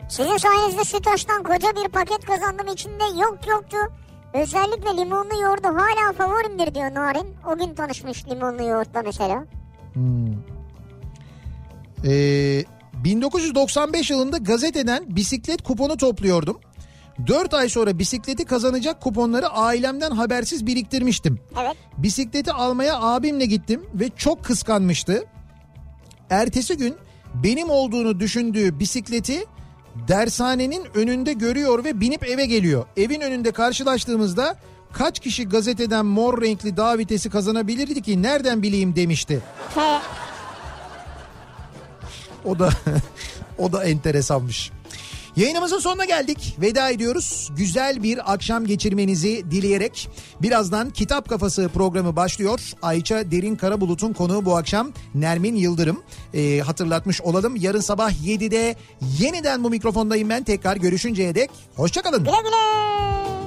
Sizin sayenizde Sütaş'tan koca bir paket kazandım içinde yok yoktu. Özellikle limonlu yoğurdu hala favorimdir diyor Narin. O gün tanışmış limonlu yoğurtla mesela. Ee, 1995 yılında gazeteden bisiklet kuponu topluyordum. 4 ay sonra bisikleti kazanacak kuponları ailemden habersiz biriktirmiştim. Evet. Bisikleti almaya abimle gittim ve çok kıskanmıştı. Ertesi gün benim olduğunu düşündüğü bisikleti dershanenin önünde görüyor ve binip eve geliyor. Evin önünde karşılaştığımızda kaç kişi gazeteden mor renkli dağ vitesi kazanabilirdi ki nereden bileyim demişti. O da o da enteresanmış. Yayınımızın sonuna geldik. Veda ediyoruz. Güzel bir akşam geçirmenizi dileyerek birazdan Kitap Kafası programı başlıyor. Ayça Derin Karabulut'un konuğu bu akşam Nermin Yıldırım. Ee, hatırlatmış olalım. Yarın sabah 7'de yeniden bu mikrofondayım ben. Tekrar görüşünceye dek hoşçakalın. Güle güle.